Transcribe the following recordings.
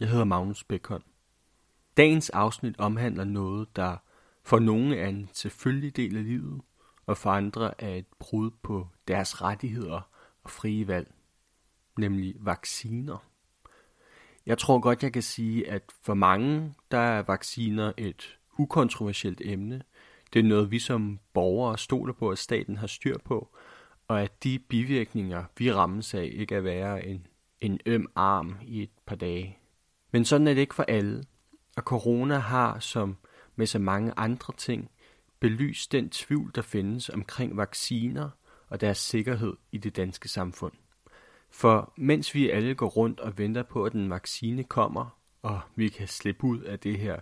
Jeg hedder Magnus Bækholm. Dagens afsnit omhandler noget, der for nogle er en selvfølgelig del af livet, og for andre er et brud på deres rettigheder og frie valg, nemlig vacciner. Jeg tror godt, jeg kan sige, at for mange der er vacciner et ukontroversielt emne. Det er noget, vi som borgere stoler på, at staten har styr på, og at de bivirkninger, vi rammes af, ikke er værre end en øm arm i et par dage. Men sådan er det ikke for alle, og corona har, som med så mange andre ting, belyst den tvivl, der findes omkring vacciner og deres sikkerhed i det danske samfund. For mens vi alle går rundt og venter på, at en vaccine kommer, og vi kan slippe ud af det her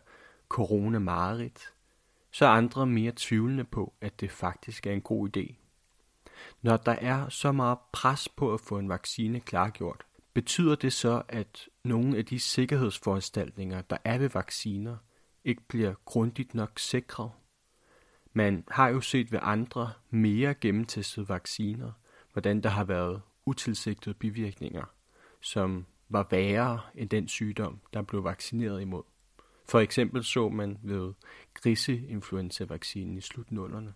corona så er andre mere tvivlende på, at det faktisk er en god idé. Når der er så meget pres på at få en vaccine klargjort, betyder det så, at nogle af de sikkerhedsforanstaltninger, der er ved vacciner, ikke bliver grundigt nok sikret? Man har jo set ved andre mere gennemtestede vacciner, hvordan der har været utilsigtede bivirkninger, som var værre end den sygdom, der blev vaccineret imod. For eksempel så man ved griseinfluenza-vaccinen i slutnullerne.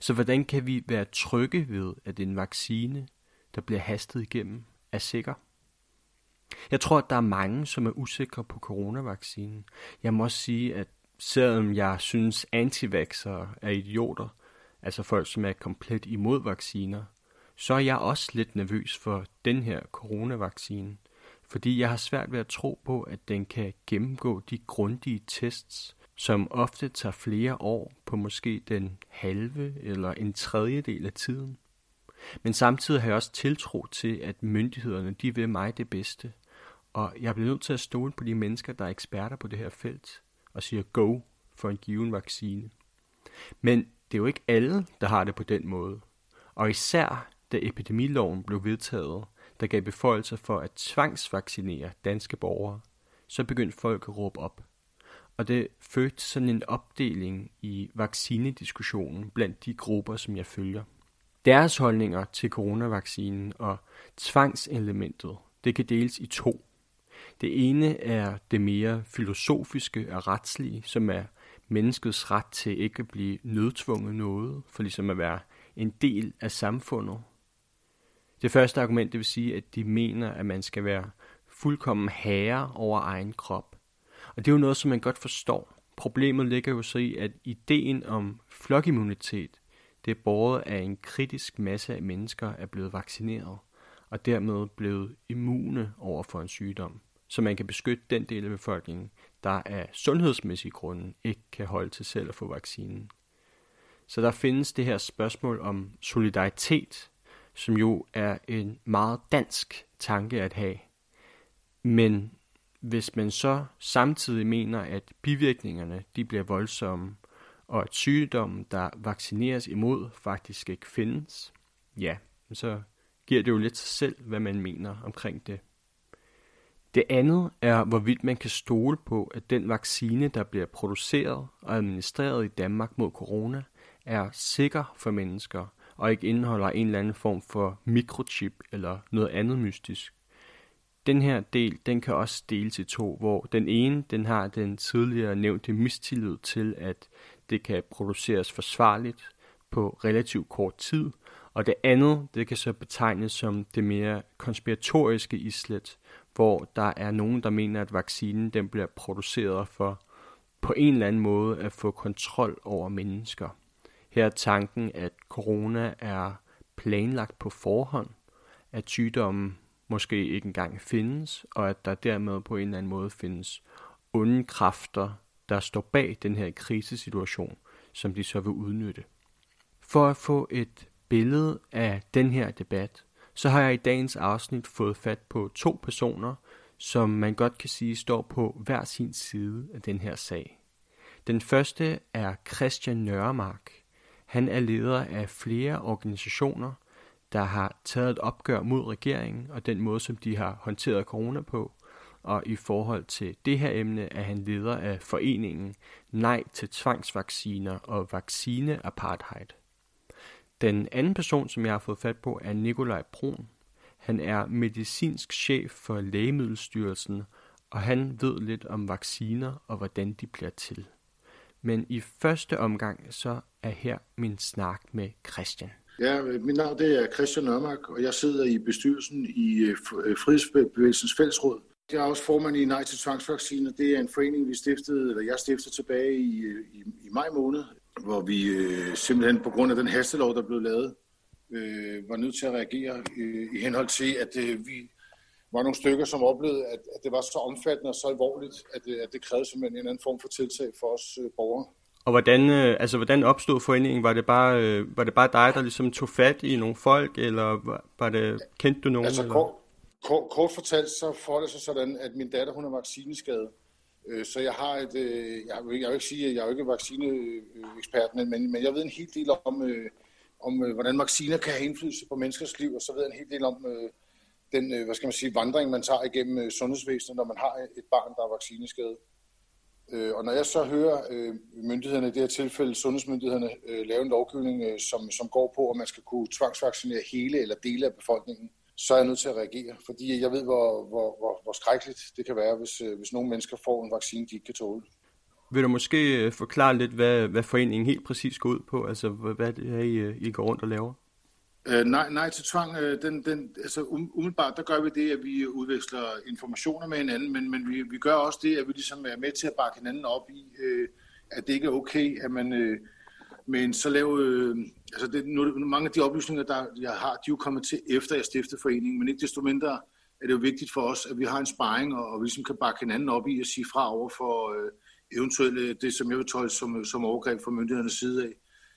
Så hvordan kan vi være trygge ved, at en vaccine, der bliver hastet igennem, er sikker? Jeg tror, at der er mange, som er usikre på coronavaccinen. Jeg må også sige, at selvom jeg synes, antivaxere er idioter, altså folk, som er komplet imod vacciner, så er jeg også lidt nervøs for den her coronavaccine, fordi jeg har svært ved at tro på, at den kan gennemgå de grundige tests, som ofte tager flere år på måske den halve eller en tredjedel af tiden. Men samtidig har jeg også tiltro til, at myndighederne de vil mig det bedste. Og jeg bliver nødt til at stole på de mennesker, der er eksperter på det her felt, og siger go for en given vaccine. Men det er jo ikke alle, der har det på den måde. Og især da epidemiloven blev vedtaget, der gav beføjelser for at tvangsvaccinere danske borgere, så begyndte folk at råbe op. Og det fødte sådan en opdeling i vaccinediskussionen blandt de grupper, som jeg følger. Deres holdninger til coronavaccinen og tvangselementet, det kan deles i to. Det ene er det mere filosofiske og retslige, som er menneskets ret til ikke at blive nødtvunget noget, for ligesom at være en del af samfundet. Det første argument, det vil sige, at de mener, at man skal være fuldkommen herre over egen krop. Og det er jo noget, som man godt forstår. Problemet ligger jo så i, at ideen om flokimmunitet, det er båret af en kritisk masse af mennesker er blevet vaccineret, og dermed blevet immune over for en sygdom, så man kan beskytte den del af befolkningen, der af sundhedsmæssige grunde ikke kan holde til selv at få vaccinen. Så der findes det her spørgsmål om solidaritet, som jo er en meget dansk tanke at have. Men hvis man så samtidig mener, at bivirkningerne de bliver voldsomme, og at sygdommen, der vaccineres imod, faktisk ikke findes, ja, så giver det jo lidt sig selv, hvad man mener omkring det. Det andet er, hvorvidt man kan stole på, at den vaccine, der bliver produceret og administreret i Danmark mod corona, er sikker for mennesker, og ikke indeholder en eller anden form for mikrochip eller noget andet mystisk. Den her del, den kan også deles i to, hvor den ene, den har den tidligere nævnte mistillid til, at det kan produceres forsvarligt på relativt kort tid, og det andet, det kan så betegnes som det mere konspiratoriske islet, hvor der er nogen, der mener, at vaccinen den bliver produceret for på en eller anden måde at få kontrol over mennesker. Her er tanken, at corona er planlagt på forhånd, at sygdommen måske ikke engang findes, og at der dermed på en eller anden måde findes onde kræfter, der står bag den her krisesituation, som de så vil udnytte. For at få et billede af den her debat, så har jeg i dagens afsnit fået fat på to personer, som man godt kan sige står på hver sin side af den her sag. Den første er Christian Nørremark, han er leder af flere organisationer, der har taget et opgør mod regeringen og den måde, som de har håndteret corona på. Og i forhold til det her emne er han leder af foreningen Nej til tvangsvacciner og vaccineapartheid. Den anden person, som jeg har fået fat på, er Nikolaj Brun. Han er medicinsk chef for Lægemiddelstyrelsen, og han ved lidt om vacciner og hvordan de bliver til. Men i første omgang så er her min snak med Christian. Ja, mit navn det er Christian Nørmark, og jeg sidder i bestyrelsen i øh, Frihedsbevægelsens Fællesråd. Jeg er også formand i Nej til tvangsvacciner. Det er en forening, vi stiftede, eller jeg stiftede tilbage i, øh, i, i maj måned, hvor vi øh, simpelthen på grund af den hastelov, der blev lavet, øh, var nødt til at reagere øh, i henhold til, at øh, vi var nogle stykker, som oplevede, at, at det var så omfattende og så alvorligt, at, at det krævede simpelthen en anden form for tiltag for os øh, borgere. Og hvordan, øh, altså, hvordan opstod foreningen? Var det, bare, øh, var det bare dig, der ligesom tog fat i nogle folk, eller var, var det, kendte du nogen? Altså eller? Kort, kort, fortalt, så får det sig sådan, at min datter, hun er vaccineskadet. Øh, så jeg har et, øh, jeg, vil, jeg vil ikke sige, at jeg er ikke vaccineekspert, men, men jeg ved en hel del om, øh, om hvordan vacciner kan have indflydelse på menneskers liv, og så ved jeg en hel del om den, hvad skal man sige, vandring, man tager igennem sundhedsvæsenet, når man har et barn, der er vaccineskadet. Øh, og når jeg så hører myndighederne, i det her tilfælde sundhedsmyndighederne, lave en lovgivning, som, som går på, at man skal kunne tvangsvaccinere hele eller dele af befolkningen, så er jeg nødt til at reagere, fordi jeg ved, hvor, hvor, hvor, hvor skrækkeligt det kan være, hvis, øh, hvis nogle mennesker får en vaccine, de ikke kan tåle. Vil du måske øh, forklare lidt, hvad, hvad foreningen helt præcis går ud på? Altså, hvad det er, I, øh, I går rundt og laver? Uh, nej, nej til tvang, uh, den, den, altså um, umiddelbart, der gør vi det, at vi udveksler informationer med hinanden, men, men vi, vi gør også det, at vi ligesom er med til at bakke hinanden op i, uh, at det ikke er okay, at man uh, men så lavede, øh, altså det, nu, mange af de oplysninger, der jeg har, de er jo kommet til efter jeg stiftede foreningen, men ikke desto mindre er det jo vigtigt for os, at vi har en sparring, og, og vi ligesom kan bakke hinanden op i at sige fra over for øh, eventuelle, det som jeg vil tolke som, som overgreb fra myndighedernes side af,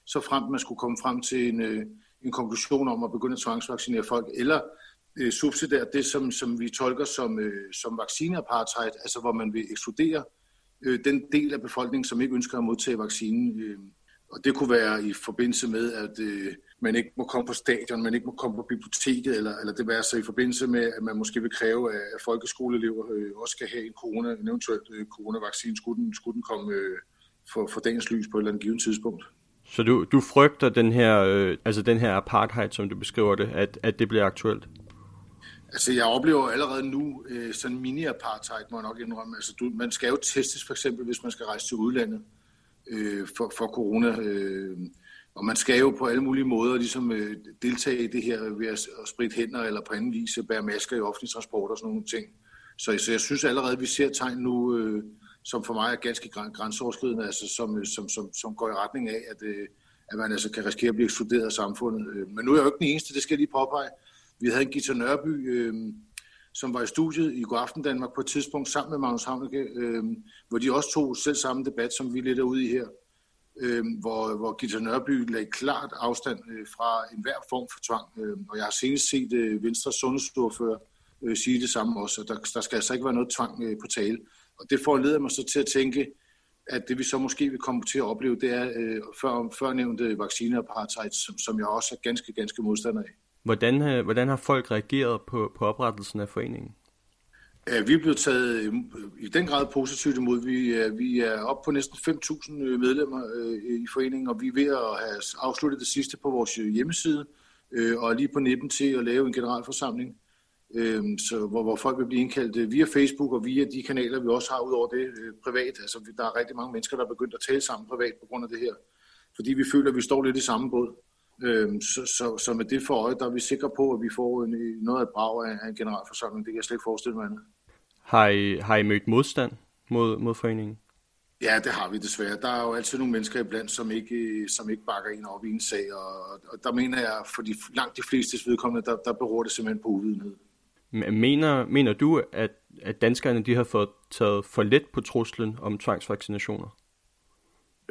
så frem man skulle komme frem til en... øh, en konklusion om at begynde at tvangsvaccinere folk, eller øh, subsidiere det, som, som vi tolker som, øh, som vaccineapartheid, altså hvor man vil ekskludere øh, den del af befolkningen, som ikke ønsker at modtage vaccinen. Øh, og det kunne være i forbindelse med, at øh, man ikke må komme på stadion, man ikke må komme på biblioteket, eller, eller det være så i forbindelse med, at man måske vil kræve, at folkeskoleelever øh, også skal have en, corona, en eventuel øh, coronavaccine, skulle den, skulle den komme øh, for, for dagens lys på et eller andet givet tidspunkt. Så du, du frygter den her, øh, altså den her apartheid, som du beskriver det, at, at det bliver aktuelt? Altså, jeg oplever allerede nu øh, sådan mini-apartheid, må jeg nok indrømme. Altså, du, man skal jo testes, for eksempel, hvis man skal rejse til udlandet øh, for, for corona. Øh, og man skal jo på alle mulige måder ligesom, øh, deltage i det her ved at, at spritte hænder eller på anden vis bære masker i offentlig transport og sådan nogle ting. Så, så jeg synes allerede, at vi ser tegn nu, øh, som for mig er ganske grænseoverskridende, altså som, øh, som, som, som går i retning af, at, øh, at man altså kan risikere at blive ekskluderet af samfundet. Øh, men nu er jeg jo ikke den eneste, det skal jeg lige påpege. Vi havde en Gita Nørby, øh, som var i studiet i Godaften Danmark på et tidspunkt sammen med Magnus Havneke, øh, hvor de også tog selv samme debat, som vi lidt er ude i her, øh, hvor, hvor Gita Nørby lagde klart afstand øh, fra enhver form for tvang. Øh, og jeg har senest set øh, Venstres sundhedsordfører øh, sige det samme også, at der, der skal altså ikke være noget tvang øh, på tale. Og det foranleder mig så til at tænke, at det vi så måske vil komme til at opleve, det er øh, før, førnævnte vaccineapartheid, som, som jeg også er ganske, ganske modstander af. Hvordan, øh, hvordan har folk reageret på, på oprettelsen af foreningen? Øh, vi er blevet taget øh, i den grad positivt imod. Vi er, vi er oppe på næsten 5.000 medlemmer i foreningen, og vi er ved at have afsluttet det sidste på vores hjemmeside, og er lige på nippen til at lave en generalforsamling så, hvor, hvor folk vil blive indkaldt via Facebook og via de kanaler, vi også har ud over det privat. Altså, der er rigtig mange mennesker, der er begyndt at tale sammen privat på grund af det her, fordi vi føler, at vi står lidt i samme båd. Øh, så, så, så med det for øje, der er vi sikre på, at vi får en, noget af et brag af, af en generalforsamling. Det kan jeg slet ikke forestille mig andet. Har I, har I mødt modstand mod, mod foreningen? Ja, det har vi desværre. Der er jo altid nogle mennesker iblandt, som ikke, som ikke bakker en op i en sag, og, og der mener jeg, for de, langt de fleste vedkommende, der, der beror det simpelthen på uvidenhed. Mener, mener du, at, at danskerne de har fået taget for let på truslen om tvangsvaccinationer?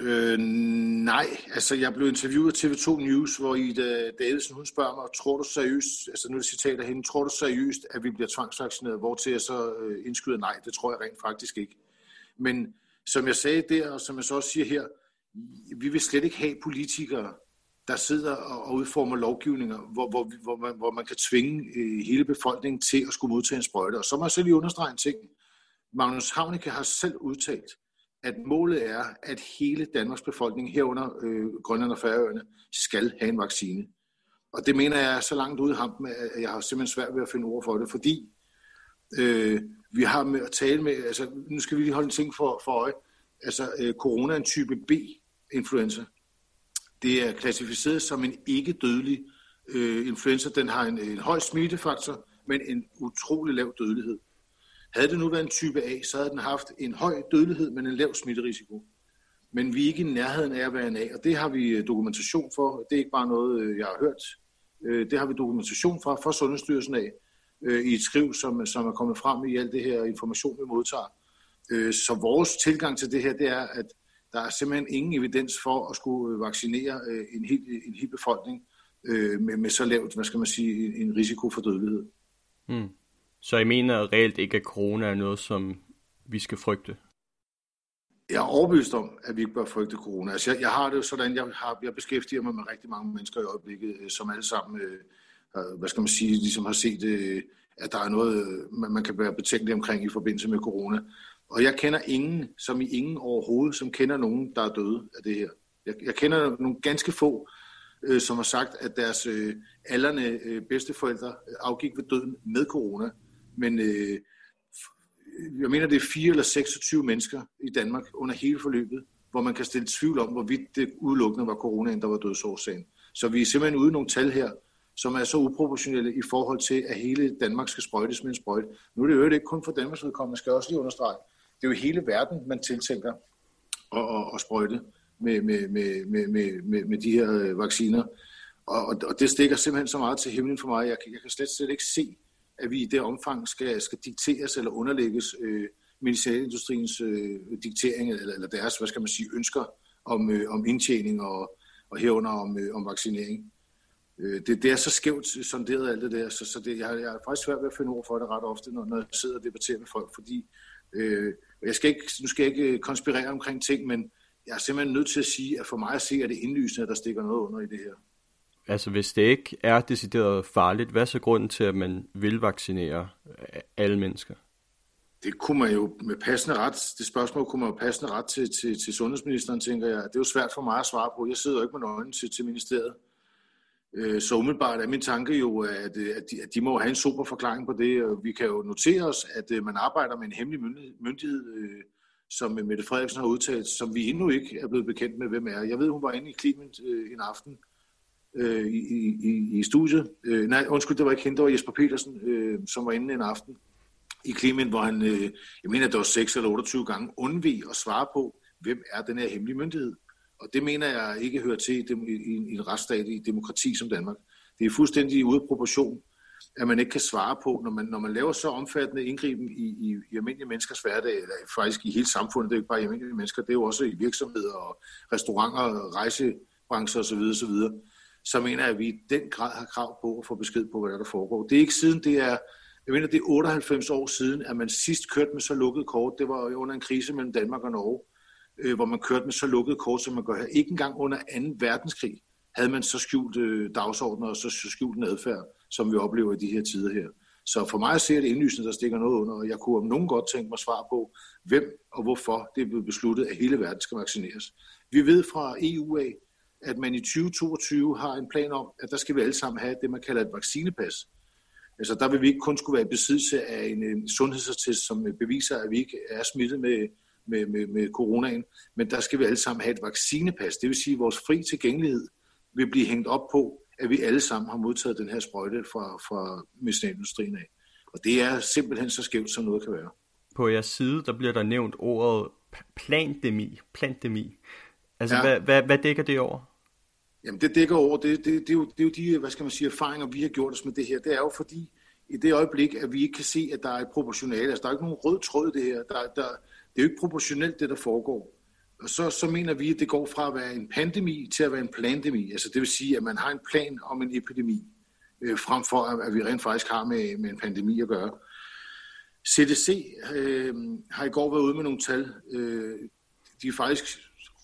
Øh, nej, altså jeg blev interviewet af TV2 News, hvor Ida Davidsen hun spørger mig, tror du seriøst, altså nu er det citat af hende, tror du seriøst, at vi bliver tvangsvaccineret? Hvor til jeg så øh, indskyder nej, det tror jeg rent faktisk ikke. Men som jeg sagde der, og som jeg så også siger her, vi vil slet ikke have politikere, der sidder og udformer lovgivninger, hvor, hvor, hvor, man, hvor man kan tvinge øh, hele befolkningen til at skulle modtage en sprøjte. Og så må jeg selv lige understrege en ting. Magnus Havnicke har selv udtalt, at målet er, at hele Danmarks befolkning herunder øh, Grønland og Færøerne skal have en vaccine. Og det mener jeg er så langt ude i hampen, at jeg har simpelthen svært ved at finde ord for det, fordi øh, vi har med at tale med, altså nu skal vi lige holde en ting for, for øje, altså øh, corona er en type B-influenza. Det er klassificeret som en ikke-dødelig øh, influenza. Den har en, en høj smittefaktor, men en utrolig lav dødelighed. Havde det nu været en type A, så havde den haft en høj dødelighed, men en lav smitterisiko. Men vi er ikke i nærheden af at være en A, og det har vi øh, dokumentation for. Det er ikke bare noget, øh, jeg har hørt. Øh, det har vi dokumentation for fra Sundhedsstyrelsen af i et skriv, som, som er kommet frem i alt det her information, vi modtager. Så vores tilgang til det her, det er, at der er simpelthen ingen evidens for at skulle vaccinere en hel, en hel befolkning med, med så lavt, hvad skal man sige, en risiko for dødelighed. Mm. Så I mener reelt ikke, at corona er noget, som vi skal frygte? Jeg er overbevist om, at vi ikke bør frygte corona. Altså, jeg, jeg har det jo sådan, jeg, har, jeg beskæftiger mig med rigtig mange mennesker i øjeblikket, øh, som alle sammen, øh, øh, hvad skal man sige, ligesom har set, øh, at der er noget, øh, man, man kan være betænkelig omkring i forbindelse med corona. Og jeg kender ingen, som i ingen overhovedet, som kender nogen, der er døde af det her. Jeg, jeg kender nogle ganske få, øh, som har sagt, at deres øh, alderne øh, bedsteforældre afgik ved døden med corona. Men øh, øh, jeg mener, det er 4 eller 26 mennesker i Danmark under hele forløbet, hvor man kan stille tvivl om, hvorvidt det udelukkende var coronaen, der var dødsårsagen. Så vi er simpelthen ude nogle tal her, som er så uproportionelle i forhold til, at hele Danmark skal sprøjtes med en sprøjt. Nu er det jo ikke kun for Danmarks vedkommende, skal jeg også lige understrege. Det er jo hele verden, man tiltænker at, at, at sprøjte med, med, med, med, med, med, med de her øh, vacciner. Og, og det stikker simpelthen så meget til himlen for mig. Jeg, jeg kan slet, slet ikke se, at vi i det omfang skal, skal dikteres eller underlægges øh, medicinalindustriens øh, diktering eller, eller deres, hvad skal man sige, ønsker om, øh, om indtjening og, og herunder om, øh, om vaccinering. Øh, det, det er så skævt sonderet alt det der, så, så det, jeg, jeg er faktisk svært ved at finde ord for det ret ofte, når, når jeg sidder og debatterer med folk, fordi øh, jeg skal ikke, nu skal jeg ikke øh, konspirere omkring ting, men jeg er simpelthen nødt til at sige, at for mig at se, at det indlysende, at der stikker noget under i det her. Altså hvis det ikke er decideret farligt, hvad er så grunden til, at man vil vaccinere alle mennesker? Det kunne man jo med passende ret, det spørgsmål kunne man jo passende ret til, til, til sundhedsministeren, tænker jeg. Det er jo svært for mig at svare på. Jeg sidder jo ikke med nøglen til, til ministeriet. Øh, så umiddelbart er min tanke jo, at, at, de, at de må have en super forklaring på det. Vi kan jo notere os, at øh, man arbejder med en hemmelig myndighed, øh, som Mette Frederiksen har udtalt, som vi endnu ikke er blevet bekendt med, hvem er. Jeg ved, hun var inde i Clement en aften, øh, i, i, i studiet. Øh, nej, undskyld, det var ikke hende, det var Jesper Petersen, øh, som var inde en aften i Klimen, hvor han, øh, jeg mener, det var 6 eller 28 gange, undvig at svare på, hvem er den her hemmelige myndighed. Og det mener jeg ikke hører til i, i, i en retsstat, i demokrati som Danmark. Det er fuldstændig ude af proportion, at man ikke kan svare på, når man, når man laver så omfattende indgriben i, i, i almindelige menneskers hverdag, eller faktisk i hele samfundet, det er ikke bare i almindelige mennesker, det er jo også i virksomheder og restauranter, rejsebrancher osv. osv så mener jeg, at vi i den grad har krav på at få besked på, hvad der, der foregår. Det er ikke siden, det er, jeg mener, det er 98 år siden, at man sidst kørte med så lukket kort. Det var under en krise mellem Danmark og Norge, øh, hvor man kørte med så lukket kort, som man gør her. Ikke engang under 2. verdenskrig havde man så skjult øh, dagsordner og så, så skjult en adfærd, som vi oplever i de her tider her. Så for mig ser det indlysende, der stikker noget under, og jeg kunne om nogen godt tænke mig svar på, hvem og hvorfor det er blevet besluttet, at hele verden skal vaccineres. Vi ved fra EU af, at man i 2022 har en plan om, at der skal vi alle sammen have det, man kalder et vaccinepas. Altså der vil vi ikke kun skulle være i besiddelse af en, en sundhedsattest, som beviser, at vi ikke er smittet med, med, med, med coronaen, men der skal vi alle sammen have et vaccinepas. Det vil sige, at vores fri tilgængelighed vil blive hængt op på, at vi alle sammen har modtaget den her sprøjte fra, fra medicinalindustrien af. Og det er simpelthen så skævt, som noget kan være. På jeres side, der bliver der nævnt ordet plandemi. plandemi. Altså, ja. hvad, hvad, hvad dækker det over? Jamen, det dækker over, det, det, det, er jo, det er jo de, hvad skal man sige, erfaringer, vi har gjort os med det her. Det er jo fordi, i det øjeblik, at vi ikke kan se, at der er et proportionale, altså der er ikke nogen rød tråd i det her, der, der, det er jo ikke proportionelt, det der foregår. Og så, så mener vi, at det går fra at være en pandemi til at være en plandemi. Altså det vil sige, at man har en plan om en epidemi, øh, frem for at, at vi rent faktisk har med, med en pandemi at gøre. CDC øh, har i går været ude med nogle tal. Øh, de er faktisk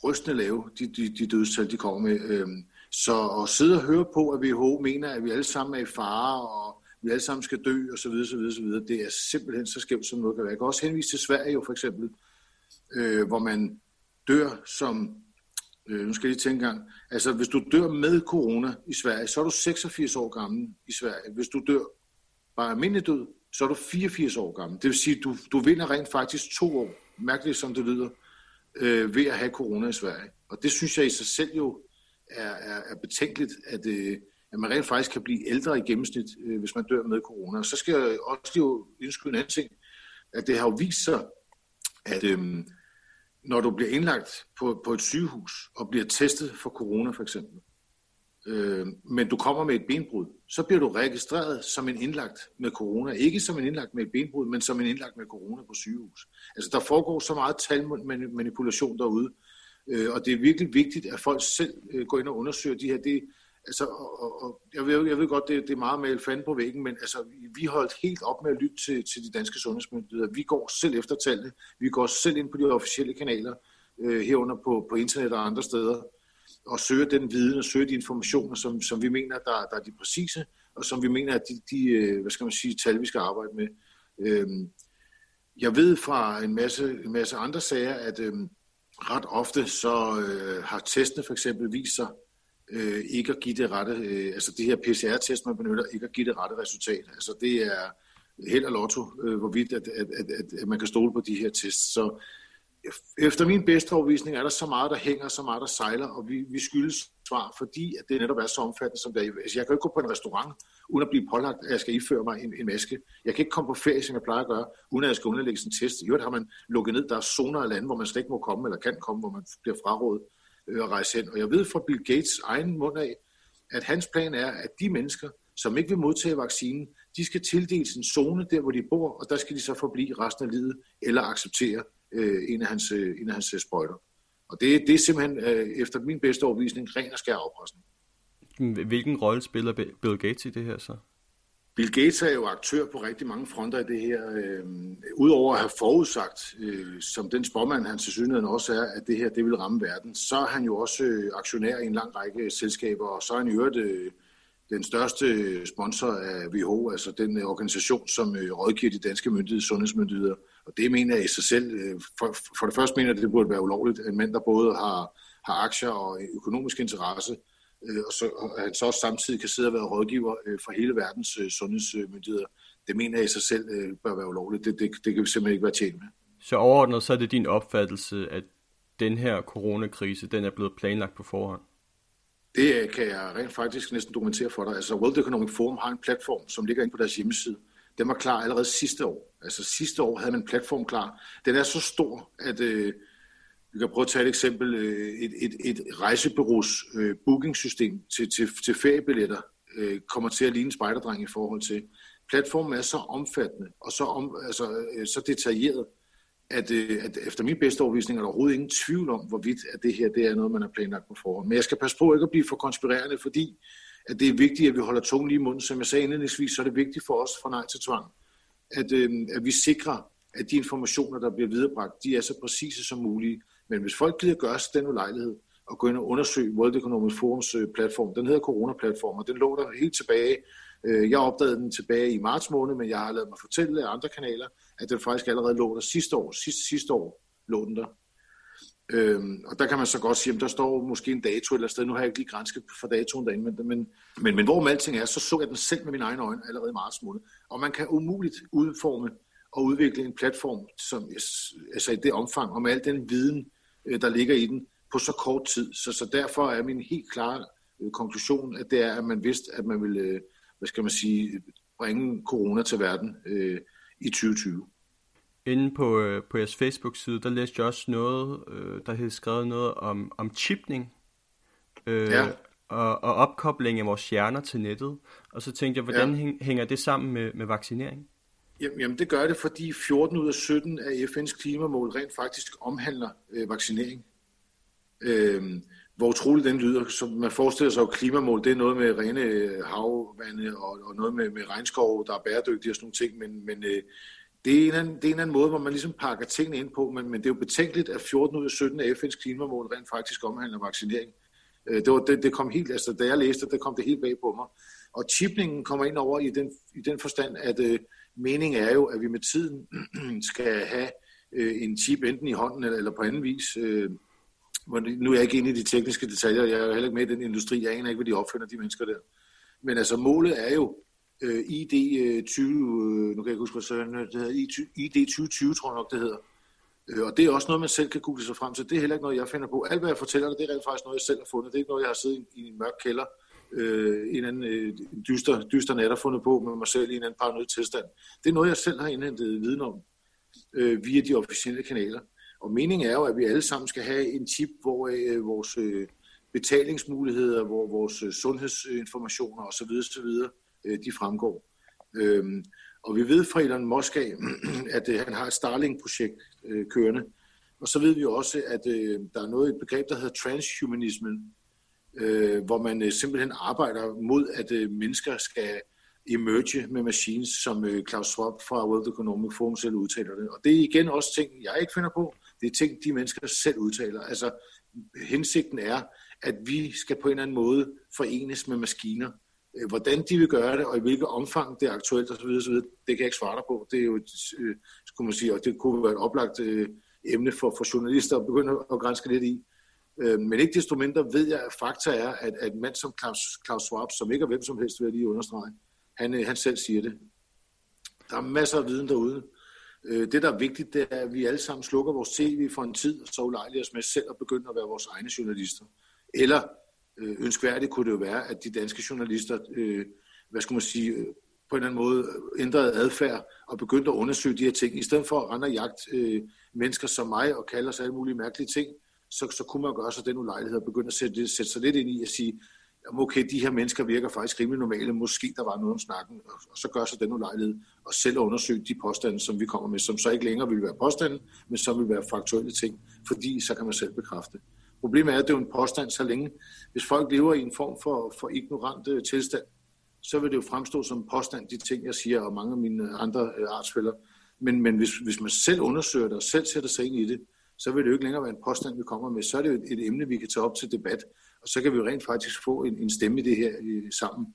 rystende lave, de, de, de dødstal, de kommer med. Øhm, så at sidde og høre på, at WHO mener, at vi alle sammen er i fare, og vi alle sammen skal dø, og så videre, så videre, så videre, det er simpelthen så skævt, som noget kan være. Jeg kan også henvise til Sverige jo for eksempel, øh, hvor man dør som, øh, nu skal jeg lige tænke gang, altså hvis du dør med corona i Sverige, så er du 86 år gammel i Sverige. Hvis du dør bare almindelig død, så er du 84 år gammel. Det vil sige, du, du vinder rent faktisk to år, mærkeligt som det lyder, øh, ved at have corona i Sverige. Og det synes jeg i sig selv jo er, er, er betænkeligt, at, øh, at man rent faktisk kan blive ældre i gennemsnit, øh, hvis man dør med corona. Og så skal jeg også jo indskyde en anden ting, at det har jo vist sig, at øh, når du bliver indlagt på, på et sygehus og bliver testet for corona for eksempel, øh, men du kommer med et benbrud, så bliver du registreret som en indlagt med corona. Ikke som en indlagt med et benbrud, men som en indlagt med corona på sygehus. Altså der foregår så meget talmanipulation derude, øh, og det er virkelig vigtigt, at folk selv øh, går ind og undersøger de her. Det, altså, og, og, jeg, ved, jeg ved godt, det, det er meget med elefant på væggen, men altså, vi holdt helt op med at lytte til, til de danske sundhedsmyndigheder. Vi går selv efter tallene. Vi går selv ind på de officielle kanaler, øh, herunder på, på internet og andre steder, og søger den viden og søger de informationer, som, som vi mener, der, der er de præcise, og som vi mener, at de, de øh, hvad skal man sige, tal, vi skal arbejde med. Øhm, jeg ved fra en masse, en masse andre sager, at øhm, ret ofte så øh, har testene for eksempel vist sig øh, ikke at give det rette, øh, altså det her PCR-test, man benytter, ikke at give det rette resultat. Altså det er held og lotto, øh, hvorvidt at, at, at, at, at man kan stole på de her tests. Så efter min bedste overvisning er der så meget, der hænger, så meget, der sejler, og vi, vi skyldes svar, fordi at det netop er så omfattende, som det er. Altså, jeg kan ikke gå på en restaurant, uden at blive pålagt, at jeg skal iføre mig en, en maske. Jeg kan ikke komme på ferie, som jeg plejer at gøre, uden at jeg skal underlægge en test. I øvrigt har man lukket ned, der er zoner af lande, hvor man slet ikke må komme, eller kan komme, hvor man bliver frarådet øh, at rejse hen. Og jeg ved fra Bill Gates egen mund af, at hans plan er, at de mennesker, som ikke vil modtage vaccinen, de skal tildeles en zone der, hvor de bor, og der skal de så forblive resten af livet, eller acceptere øh, en, af hans, øh, en af hans øh, sprøjter. Og det, det er simpelthen, øh, efter min bedste overvisning, ren og skær afpresning. Hvilken rolle spiller Bill Gates i det her så? Bill Gates er jo aktør på rigtig mange fronter i det her. Øh, Udover at have forudsagt, øh, som den spormand han til synligheden også er, at det her det vil ramme verden, så er han jo også øh, aktionær i en lang række selskaber, og så er han i øvrigt øh, den største sponsor af WHO, altså den øh, organisation, som øh, rådgiver de danske myndigheder, sundhedsmyndigheder. Og det mener jeg i sig selv, øh, for, for det første mener jeg, at det burde være ulovligt, en mand, der både har, har aktier og økonomisk interesse, og så og han så også samtidig kan sidde og være rådgiver for hele verdens sundhedsmyndigheder. Det mener jeg i sig selv bør være ulovligt. Det, det, det kan vi simpelthen ikke være tjent med. Så overordnet så er det din opfattelse, at den her coronakrise, den er blevet planlagt på forhånd? Det øh, kan jeg rent faktisk næsten dokumentere for dig. Altså World Economic Forum har en platform, som ligger inde på deres hjemmeside. Den var klar allerede sidste år. Altså sidste år havde man en platform klar. Den er så stor, at øh, vi kan prøve at tage et eksempel. Øh, et, et, et rejsebyrås øh, bookingsystem til, til, til feriebilletter øh, kommer til at ligne spejderdreng i forhold til. Platformen er så omfattende og så, om, altså, øh, så detaljeret, at, øh, at efter min bedste overvisning er der overhovedet ingen tvivl om, hvorvidt at det her det er noget, man har planlagt på forhånd. Men jeg skal passe på ikke at blive for konspirerende, fordi at det er vigtigt, at vi holder tungen lige i munden. Som jeg sagde indledningsvis, så er det vigtigt for os fra nej til tvang, at, øh, at vi sikrer, at de informationer, der bliver viderebragt, de er så præcise som muligt. Men hvis folk gider gøre sig den ulejlighed og gå ind og undersøge World Economic Forums øh, platform, den hedder Corona-platform, og den lå der helt tilbage. Øh, jeg opdagede den tilbage i marts måned, men jeg har lavet mig fortælle af andre kanaler, at den faktisk allerede lå der sidste år. Sidste, sidste år lå den der. Øhm, og der kan man så godt sige, at der står måske en dato eller sted. Nu har jeg ikke lige grænsket for datoen derinde, men, men, men, men hvorom alting er, så så jeg den selv med mine egne øjne allerede i marts måned. Og man kan umuligt udforme og udvikle en platform, som, altså i det omfang, og med al den viden, øh, der ligger i den, på så kort tid. Så, så derfor er min helt klare øh, konklusion, at det er, at man vidste, at man ville, øh, hvad skal man sige, bringe corona til verden øh, i 2020. Inde på, øh, på jeres Facebook-side, der læste jeg også noget, øh, der havde skrevet noget om, om chipning. Øh, ja. og, og opkobling af vores hjerner til nettet. Og så tænkte jeg, hvordan ja. hænger det sammen med, med vaccinering? Jamen det gør det, fordi 14 ud af 17 af FN's klimamål rent faktisk omhandler øh, vaccinering. Øh, hvor utroligt den lyder. Så man forestiller sig, at klimamål det er noget med rene øh, havvande og, og noget med, med regnskov, der er bæredygtige og sådan nogle ting, men, men øh, det, er en anden, det er en anden måde, hvor man ligesom pakker tingene ind på, men, men det er jo betænkeligt, at 14 ud af 17 af FN's klimamål rent faktisk omhandler vaccinering. Øh, det, var, det, det kom helt, altså da jeg læste det, kom det helt bag på mig. Og chipningen kommer ind over i den, i den forstand, at øh, meningen er jo, at vi med tiden skal have øh, en chip enten i hånden eller, eller på anden vis, øh, nu er jeg ikke inde i de tekniske detaljer, jeg er jo heller ikke med i den industri, jeg aner ikke, hvad de opfinder, de mennesker der. Men altså målet er jo, øh, ID 20, øh, øh, nu kan jeg ikke huske, hvad det hedder, ID 2020, tror jeg nok, det hedder. Øh, og det er også noget, man selv kan google sig frem til. Det er heller ikke noget, jeg finder på. Alt, hvad jeg fortæller dig, det er rent faktisk noget, jeg selv har fundet. Det er ikke noget, jeg har siddet i en mørk kælder øh, en anden øh, dyster, dyster nat har fundet på med mig selv i en anden paranoid tilstand. Det er noget, jeg selv har indhentet viden om øh, via de officielle kanaler. Og meningen er jo, at vi alle sammen skal have en chip, hvor øh, vores øh, betalingsmuligheder, hvor vores øh, sundhedsinformationer osv. osv. Øh, de fremgår. Øhm, og vi ved fra Elon Musk af, at øh, han har et Starlink-projekt øh, kørende. Og så ved vi også, at øh, der er noget et begreb, der hedder transhumanismen, øh, hvor man øh, simpelthen arbejder mod, at øh, mennesker skal emerge med machines, som øh, Klaus Schwab fra World Economic Forum selv udtaler det. Og det er igen også ting, jeg ikke finder på. Det er ting, de mennesker selv udtaler. Altså, hensigten er, at vi skal på en eller anden måde forenes med maskiner. Øh, hvordan de vil gøre det, og i hvilket omfang det er aktuelt osv., osv. det kan jeg ikke svare dig på. Det er jo, et, øh, skulle man sige, og det kunne være et oplagt øh, emne for, for journalister at begynde at grænske lidt i. Øh, men ikke desto mindre ved jeg, at fakta er, at, at en mand som Klaus, Klaus Schwab, som ikke er hvem som helst, vil jeg lige understrege, han, øh, han selv siger det. Der er masser af viden derude. Øh, det, der er vigtigt, det er, at vi alle sammen slukker vores tv for en tid, og så ulejliger os med selv at begynde at være vores egne journalister. Eller øh, ønskværdigt kunne det jo være, at de danske journalister, øh, hvad skal man sige, på en eller anden måde ændrede adfærd og begyndte at undersøge de her ting, i stedet for at rende og jagt mennesker som mig og kalde os alle mulige mærkelige ting, så, så kunne man gøre sig den ulejlighed og begynde at sætte, sætte sig lidt ind i at sige, okay, de her mennesker virker faktisk rimelig normale, måske der var noget om snakken, og så gør sig den ulejlighed og selv undersøge de påstande, som vi kommer med, som så ikke længere vil være påstande, men som vil være faktuelle ting, fordi så kan man selv bekræfte. Problemet er, at det er en påstand så længe. Hvis folk lever i en form for, for ignorant øh, tilstand, så vil det jo fremstå som en påstand, de ting, jeg siger, og mange af mine andre øh, artsfælder. Men, men hvis, hvis man selv undersøger det og selv sætter sig ind i det, så vil det jo ikke længere være en påstand, vi kommer med. Så er det jo et, et emne, vi kan tage op til debat, og så kan vi jo rent faktisk få en, en stemme i det her øh, sammen.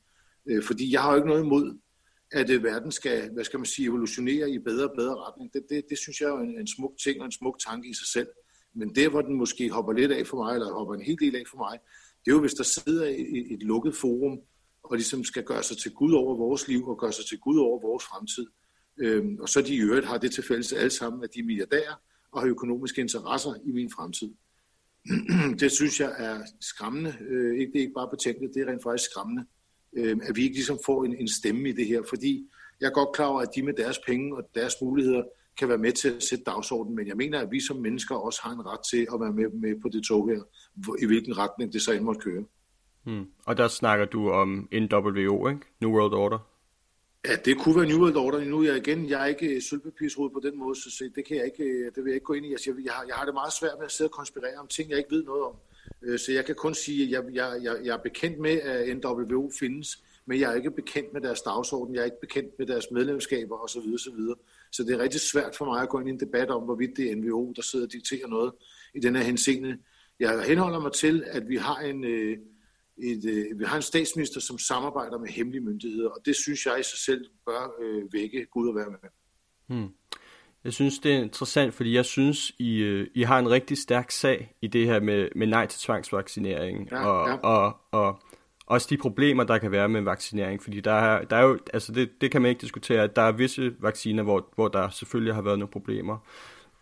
Øh, fordi jeg har jo ikke noget imod, at øh, verden skal, hvad skal man sige, evolutionere i bedre og bedre retning. Det, det, det synes jeg er en, en smuk ting og en smuk tanke i sig selv. Men der, hvor den måske hopper lidt af for mig, eller hopper en hel del af for mig, det er jo, hvis der sidder i et lukket forum, og ligesom skal gøre sig til Gud over vores liv, og gøre sig til Gud over vores fremtid. Øhm, og så de i øvrigt har det til fælles alle sammen, at de er milliardærer, og har økonomiske interesser i min fremtid. det synes jeg er skræmmende. Øh, det er ikke bare betænkeligt, det er rent faktisk skræmmende, øh, at vi ikke ligesom får en, en stemme i det her, fordi jeg er godt klar over, at de med deres penge og deres muligheder kan være med til at sætte dagsordenen, men jeg mener, at vi som mennesker også har en ret til at være med, med på det tog her, i hvilken retning det så end måtte køre. Hmm. Og der snakker du om NWO, ikke? New World Order? Ja, det kunne være New World Order. Nu er jeg igen, jeg er ikke øh, sølvpapirsrod på den måde, så det, kan jeg ikke, øh, det vil jeg ikke gå ind i. Altså, jeg, har, jeg har det meget svært med at sidde og konspirere om ting, jeg ikke ved noget om. Øh, så jeg kan kun sige, at jeg, jeg, jeg, jeg er bekendt med, at NWO findes, men jeg er ikke bekendt med deres dagsorden, jeg er ikke bekendt med deres medlemskaber osv. osv. Så det er rigtig svært for mig at gå ind i en debat om, hvorvidt det er NWO, der sidder og dikterer noget i den her henseende. Jeg henholder mig til, at vi har en, øh, et, øh, vi har en statsminister, som samarbejder med hemmelige myndigheder, og det synes jeg i sig selv bør øh, vække Gud at være med. Hmm. Jeg synes, det er interessant, fordi jeg synes, I, øh, I har en rigtig stærk sag i det her med, med nej til tvangsvaccinering, ja, og, ja. Og, og også de problemer, der kan være med vaccinering, fordi der er, der er jo, altså det, det kan man ikke diskutere, at der er visse vacciner, hvor, hvor der selvfølgelig har været nogle problemer.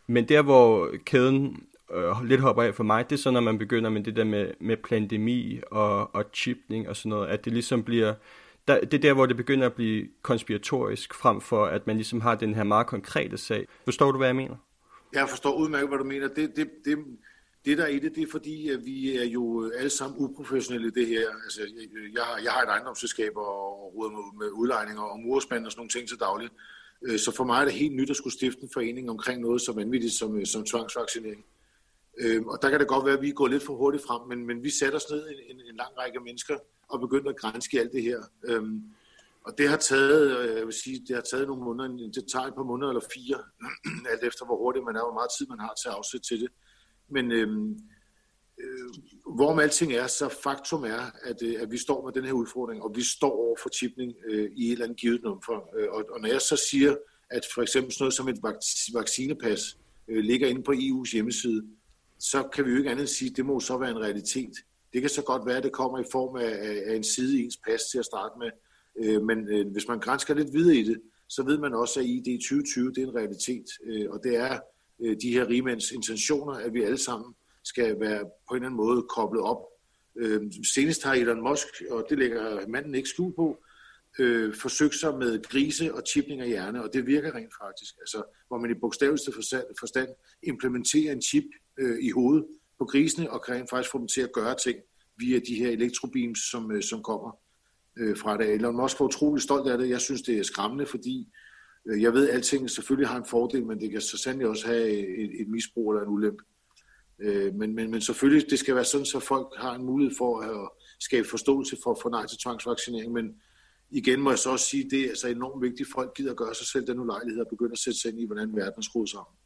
Men der, hvor kæden øh, lidt hopper af for mig, det er så, når man begynder med det der med, med pandemi og, og chipning og sådan noget, at det ligesom bliver, der, det er der, hvor det begynder at blive konspiratorisk, frem for at man ligesom har den her meget konkrete sag. Forstår du, hvad jeg mener? Jeg forstår udmærket, hvad du mener. Det, det, det, det der er i det, det er fordi, at vi er jo alle sammen uprofessionelle i det her. Altså, jeg, har, jeg har et ejendomsselskab og råder med, med udlejninger og murspand og sådan nogle ting til dagligt. Øh, så for mig er det helt nyt at skulle stifte en forening omkring noget så vanvittigt som, som tvangsvaccinering. Øh, og der kan det godt være, at vi går lidt for hurtigt frem, men, men vi sætter os ned en, en, en lang række mennesker og begynder at grænske alt det her. Øhm, og det har taget, øh, jeg vil sige, det har taget nogle måneder, det tager et par måneder eller fire, alt efter hvor hurtigt man er, hvor meget tid man har til at afsætte til det. Men øhm, øh, hvorom alting er, så faktum er, at, øh, at vi står med den her udfordring, og vi står over for chipning øh, i et eller andet givet nummer. Øh, og, og når jeg så siger, at for eksempel sådan noget som et vaccinepas øh, ligger inde på EU's hjemmeside, så kan vi jo ikke andet sige, at det må så være en realitet. Det kan så godt være, at det kommer i form af, af en side i ens pas til at starte med, Øh, men øh, hvis man grænsker lidt videre i det, så ved man også, at ID 2020 det er en realitet, øh, og det er øh, de her rigmænds intentioner, at vi alle sammen skal være på en eller anden måde koblet op. Øh, senest har Elon Musk, og det lægger manden ikke skjul på, øh, forsøgt sig med grise og chipning af hjerne, og det virker rent faktisk. Altså, hvor man i bogstaveligste forstand implementerer en chip øh, i hovedet på grisene, og kan faktisk få dem til at gøre ting via de her elektrobeams, som, øh, som kommer øh, fra det. Elon Musk var utrolig stolt af det. Jeg synes, det er skræmmende, fordi øh, jeg ved, at alting selvfølgelig har en fordel, men det kan så sandelig også have et, et misbrug eller en ulempe. Øh, men, men, men selvfølgelig, det skal være sådan, så folk har en mulighed for at skabe forståelse for for nej til tvangsvaccinering, men igen må jeg så også sige, det er altså enormt vigtigt, at folk gider at gøre sig selv den ulejlighed og begynde at sætte sig ind i, hvordan verden er skruet sammen.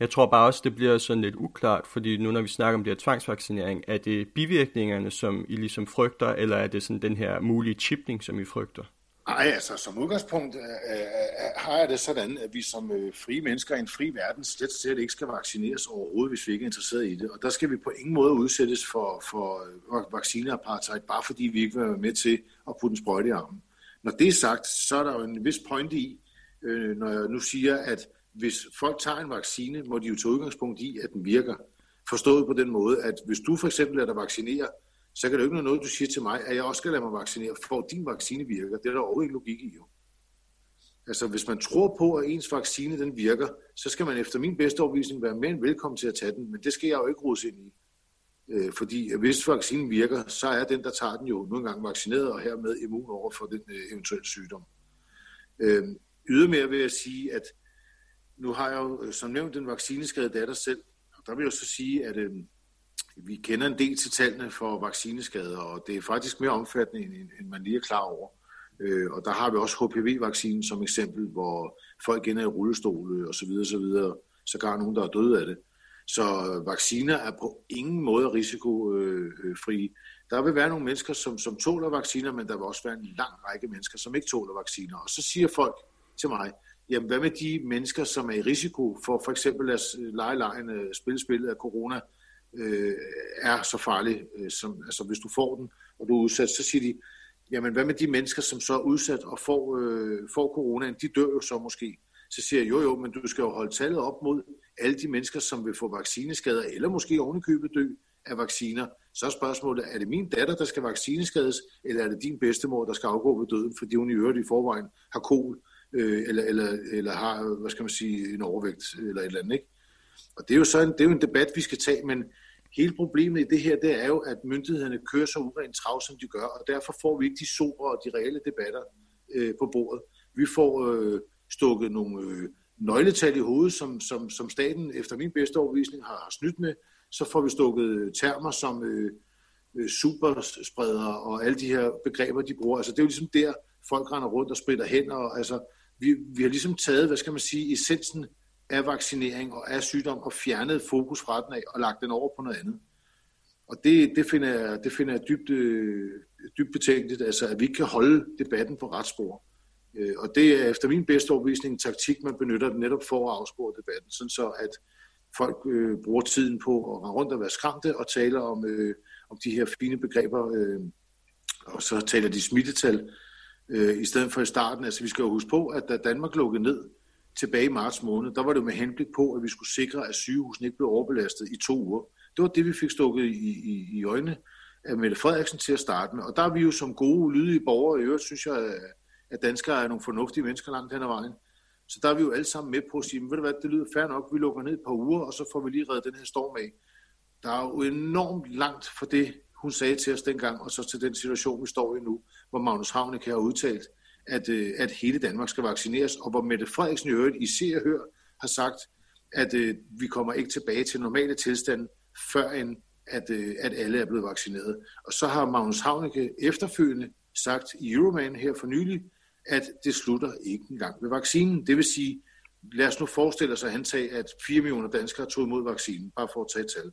Jeg tror bare også, det bliver sådan lidt uklart, fordi nu når vi snakker om det her tvangsvaccinering, er det bivirkningerne, som I ligesom frygter, eller er det sådan den her mulige chipning, som I frygter? Nej, altså som udgangspunkt øh, øh, øh, har jeg det sådan, at vi som øh, frie mennesker i en fri verden slet slet ikke skal vaccineres overhovedet, hvis vi ikke er interesseret i det. Og der skal vi på ingen måde udsættes for, for øh, vaccineapartheid, bare fordi vi ikke vil være med til at putte en sprøjte i armen. Når det er sagt, så er der jo en vis point i, når jeg nu siger, at hvis folk tager en vaccine, må de jo tage udgangspunkt i, at den virker. Forstået på den måde, at hvis du for eksempel lader dig vaccinere, så kan det jo ikke noget, du siger til mig, at jeg også skal lade mig vaccinere, for din vaccine virker. Det er der overhovedet ikke logik i jo. Altså, hvis man tror på, at ens vaccine den virker, så skal man efter min bedste overbevisning være mere end velkommen til at tage den, men det skal jeg jo ikke rose ind i. Øh, fordi hvis vaccinen virker, så er den, der tager den jo nogle gange vaccineret og hermed immun over for den øh, eventuelle sygdom. Øh, ydermere vil jeg sige, at nu har jeg jo øh, som nævnt den vaccineskadede datter selv, og der vil jeg så sige, at øh, vi kender en del til tallene for vaccineskader, og det er faktisk mere omfattende, end man lige er klar over. Øh, og der har vi også HPV-vaccinen som eksempel, hvor folk ender i rullestole og så videre, så videre. Så nogen, der er døde af det. Så vacciner er på ingen måde risikofri. Der vil være nogle mennesker, som, som tåler vacciner, men der vil også være en lang række mennesker, som ikke tåler vacciner. Og så siger folk til mig, jamen hvad med de mennesker, som er i risiko for for eksempel at øh, lege lejen, øh, spille spillet af corona, øh, er så farlig, øh, som, altså hvis du får den, og du er udsat, så siger de, jamen hvad med de mennesker, som så er udsat og får, øh, får coronaen, de dør jo så måske. Så siger jeg, jo jo, men du skal jo holde tallet op mod alle de mennesker, som vil få vaccineskader, eller måske ovenikøbet dø af vacciner. Så er spørgsmålet, er det min datter, der skal vaccineskades, eller er det din bedstemor, der skal afgå ved døden, fordi hun i øvrigt i forvejen har kol, øh, eller, eller, eller har, hvad skal man sige, en overvægt, eller et eller andet, ikke? Og det er jo sådan, det er jo en debat, vi skal tage, men hele problemet i det her, det er jo, at myndighederne kører så urent trav, som de gør, og derfor får vi ikke de sobre og de reelle debatter øh, på bordet. Vi får øh, stukket nogle øh, nøgletal i hovedet, som, som, som staten efter min bedste overbevisning har, har snydt med. Så får vi stukket termer som øh, øh superspredere og alle de her begreber, de bruger. Altså det er jo ligesom der, folk render rundt og spritter hen. Og, altså, vi, vi har ligesom taget, hvad skal man sige, essensen af vaccinering og af sygdom og fjernet fokus fra den af og lagt den over på noget andet. Og det, det, finder, jeg, det finder jeg dybt, øh, dybt betænkeligt, altså at vi ikke kan holde debatten på retsspor. Øh, og det er efter min bedste overbevisning en taktik, man benytter netop for at afspore debatten, sådan så at folk øh, bruger tiden på at rende rundt og være skræmte og tale om, øh, om de her fine begreber, øh, og så taler de smittetal, øh, i stedet for i starten. Altså vi skal jo huske på, at da Danmark lukkede ned, tilbage i marts måned, der var det jo med henblik på, at vi skulle sikre, at sygehusene ikke blev overbelastet i to uger. Det var det, vi fik stukket i, i, i øjnene af Mette Frederiksen til at starte med. Og der er vi jo som gode, lydige borgere, i øvrigt synes jeg, at danskere er nogle fornuftige mennesker langt hen ad vejen. Så der er vi jo alle sammen med på at sige, ved du hvad, det lyder fair nok, vi lukker ned et par uger, og så får vi lige reddet den her storm af. Der er jo enormt langt fra det, hun sagde til os dengang, og så til den situation, vi står i nu, hvor Magnus Havnik har udtalt, at, øh, at hele Danmark skal vaccineres, og hvor Mette Frederiksen i øvrigt i Se og Hør har sagt, at øh, vi kommer ikke tilbage til normale tilstande, før end at, øh, at alle er blevet vaccineret. Og så har Magnus Haunicke efterfølgende sagt i Euroman her for nylig, at det slutter ikke engang ved vaccinen. Det vil sige, lad os nu forestille os at antage, at 4 millioner danskere tog imod vaccinen, bare for at tage et tal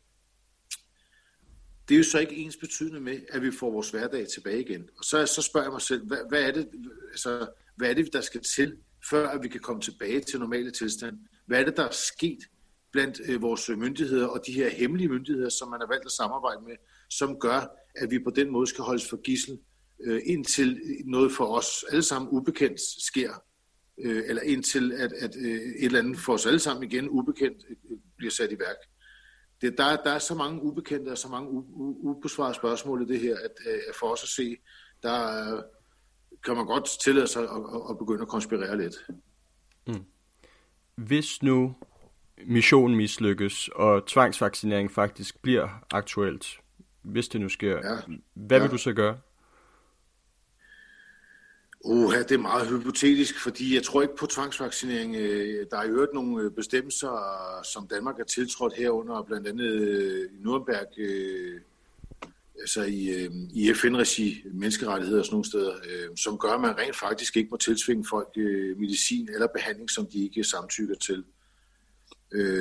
det er jo så ikke ens betydende med, at vi får vores hverdag tilbage igen. Og så, så spørger jeg mig selv, hvad, hvad, er det, altså, hvad er det, der skal til, før at vi kan komme tilbage til normale tilstand? Hvad er det, der er sket blandt øh, vores myndigheder og de her hemmelige myndigheder, som man har valgt at samarbejde med, som gør, at vi på den måde skal holdes for gissel øh, indtil noget for os alle sammen ubekendt sker, øh, eller indtil at, at øh, et eller andet for os alle sammen igen ubekendt øh, bliver sat i værk. Det, der, der er så mange ubekendte og så mange ubesvarede spørgsmål i det her, at, øh, at for os at se, der kan man godt tillade sig at, at, at begynde at konspirere lidt. Mm. Hvis nu missionen mislykkes, og tvangsvaccinering faktisk bliver aktuelt, hvis det nu sker, ja. hvad vil ja. du så gøre? Uha, det er meget hypotetisk, fordi jeg tror ikke på tvangsvaccinering. Øh, der er jo nogle øh, bestemmelser, som Danmark har tiltrådt herunder, blandt andet øh, i Nürnberg, altså i, i FN-regi, menneskerettigheder og sådan nogle steder, som gør, at man rent faktisk ikke må tilsvinge folk medicin eller behandling, som de ikke samtykker til.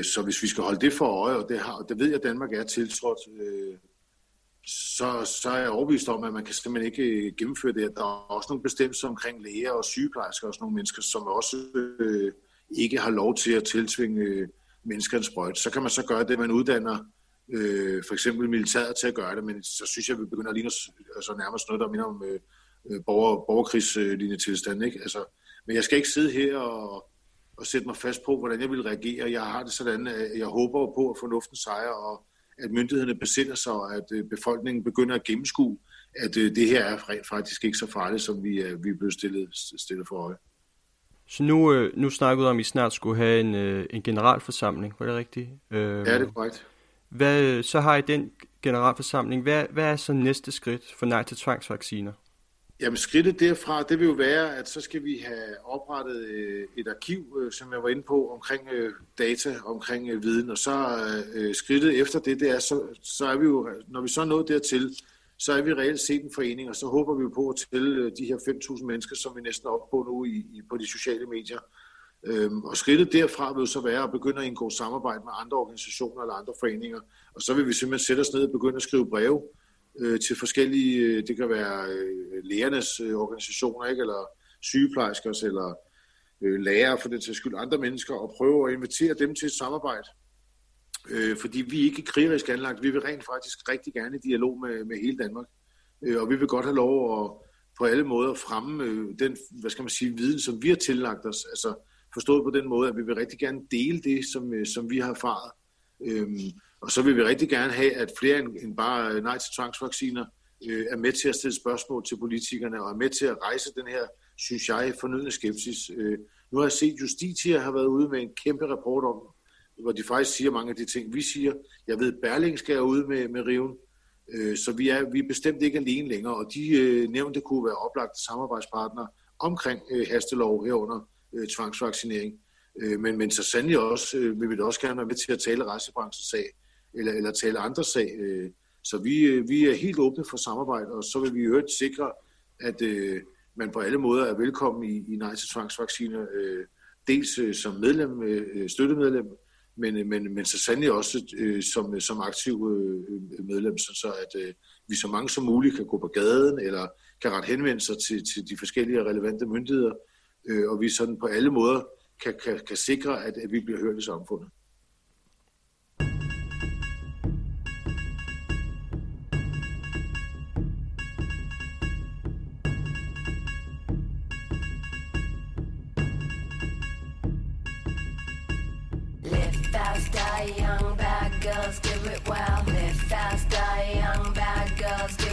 Så hvis vi skal holde det for øje, og det, har, det ved jeg, at Danmark er tiltrådt, så, så er jeg overbevist om, at man kan simpelthen ikke øh, gennemføre det. Der er også nogle bestemmelser omkring læger og sygeplejersker og sådan nogle mennesker, som også øh, ikke har lov til at tiltvinge øh, mennesker en sprøjt. Så kan man så gøre det, man uddanner øh, for eksempel militæret til at gøre det, men så synes jeg, at vi begynder at ligne os altså nærmest noget, der minder om øh, øh borger, borgerkrigslignende tilstand. Ikke? Altså, men jeg skal ikke sidde her og, og sætte mig fast på, hvordan jeg vil reagere. Jeg har det sådan, at jeg håber på, at fornuften sejrer, og at myndighederne besinder sig, og at øh, befolkningen begynder at gennemskue, at øh, det her er faktisk ikke så farligt, som vi er, vi er blevet stillet, stillet for øje. Så nu, øh, nu snakkede om, at I snart skulle have en, en generalforsamling, var det rigtigt? Ja, det er korrekt. Hvad, så har I den generalforsamling. Hvad, hvad er så næste skridt for nej til tvangsvacciner? Jamen skridtet derfra, det vil jo være, at så skal vi have oprettet øh, et arkiv, øh, som jeg var inde på, omkring øh, data, omkring viden, og så skridtet efter det, det er, så, så er vi jo, når vi så er nået dertil, så er vi reelt set en forening, og så håber vi på at tælle de her 5.000 mennesker, som vi næsten er oppe på nu i, i, på de sociale medier. Øhm, og skridtet derfra vil så være at begynde at indgå samarbejde med andre organisationer eller andre foreninger, og så vil vi simpelthen sætte os ned og begynde at skrive breve øh, til forskellige, øh, det kan være øh, øh, organisationer, ikke? eller sygeplejerskers, eller øh, lærere for den til skyld, andre mennesker, og prøve at invitere dem til et samarbejde. Øh, fordi vi er ikke krigerisk anlagt, vi vil rent faktisk rigtig gerne i dialog med, med hele Danmark. Øh, og vi vil godt have lov at på alle måder fremme øh, den, hvad skal man sige, viden, som vi har tillagt os. Altså forstået på den måde, at vi vil rigtig gerne dele det, som, øh, som vi har erfaret. Øh, og så vil vi rigtig gerne have, at flere end bare øh, nej til tvangsvacciner øh, er med til at stille spørgsmål til politikerne og er med til at rejse den her, synes jeg, fornødende skepsis. Øh, nu har jeg set, Justitia har været ude med en kæmpe rapport om, hvor de faktisk siger mange af de ting, vi siger. Jeg ved, Berling skal ude med, med Riven, øh, så vi er, vi er bestemt ikke alene længere, og de øh, nævnte kunne være oplagte samarbejdspartnere omkring øh, hastelov herunder øh, tvangsvaccinering. Øh, men, men så sandelig også, øh, vil vi da også gerne være med til at tale rejsebranchens sag eller, eller tale andre sag. Øh, så vi, øh, vi er helt åbne for samarbejde, og så vil vi øvrigt sikre, at øh, man på alle måder er velkommen i, i nej til tvangsvacciner, øh, dels øh, som medlem, øh, støttemedlem, men, øh, men, men så sandelig også øh, som, øh, som aktiv øh, øh, medlem, så, så at øh, vi så mange som muligt kan gå på gaden, eller kan ret henvende sig til, til de forskellige relevante myndigheder, øh, og vi sådan på alle måder kan, kan, kan sikre, at, at vi bliver hørt i samfundet.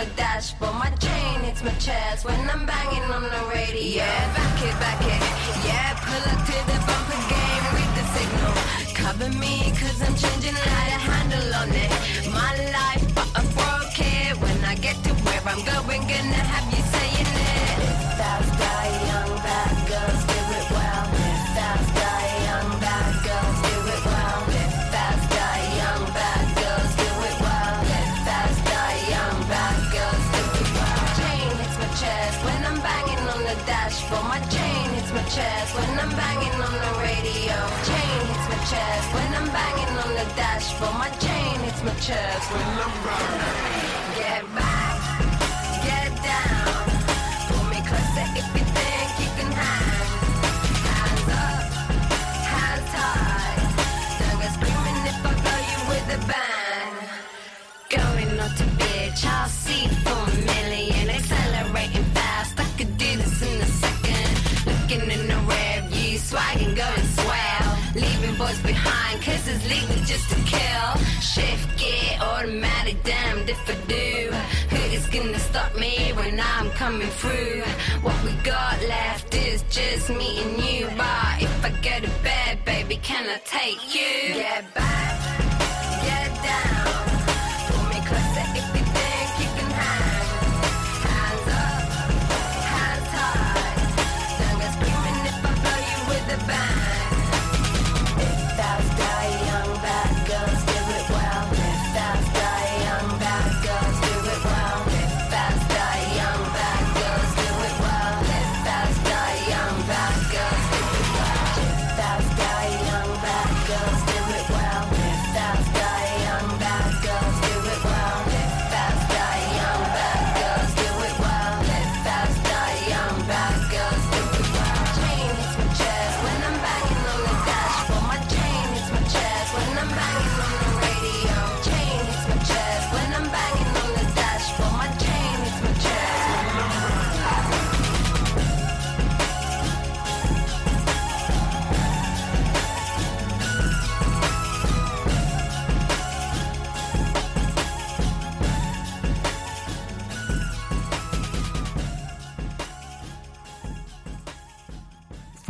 the dashboard. My chain hits my chest when I'm banging on the radio. Yeah, back it, back it. Yeah, pull up to the bumper game, read the signal. Cover me, cause I'm changing how to handle on it. My life, but I broke. When I get to where I'm going, gonna have you chest when I'm banging on the radio. Chain hits my chest when I'm banging on the dashboard. My chain hits my chest when I'm banging. Get back, get down. Pull me closer if you think you can hang. Hands up, hands high. Don't go screaming if I blow you with a bang. Going not to bitch, I'll see for just to kill. Shift gear, automatic, damned if I do. Who is gonna stop me when I'm coming through? What we got left is just me and you. But if I go to bed, baby, can I take you? Get back,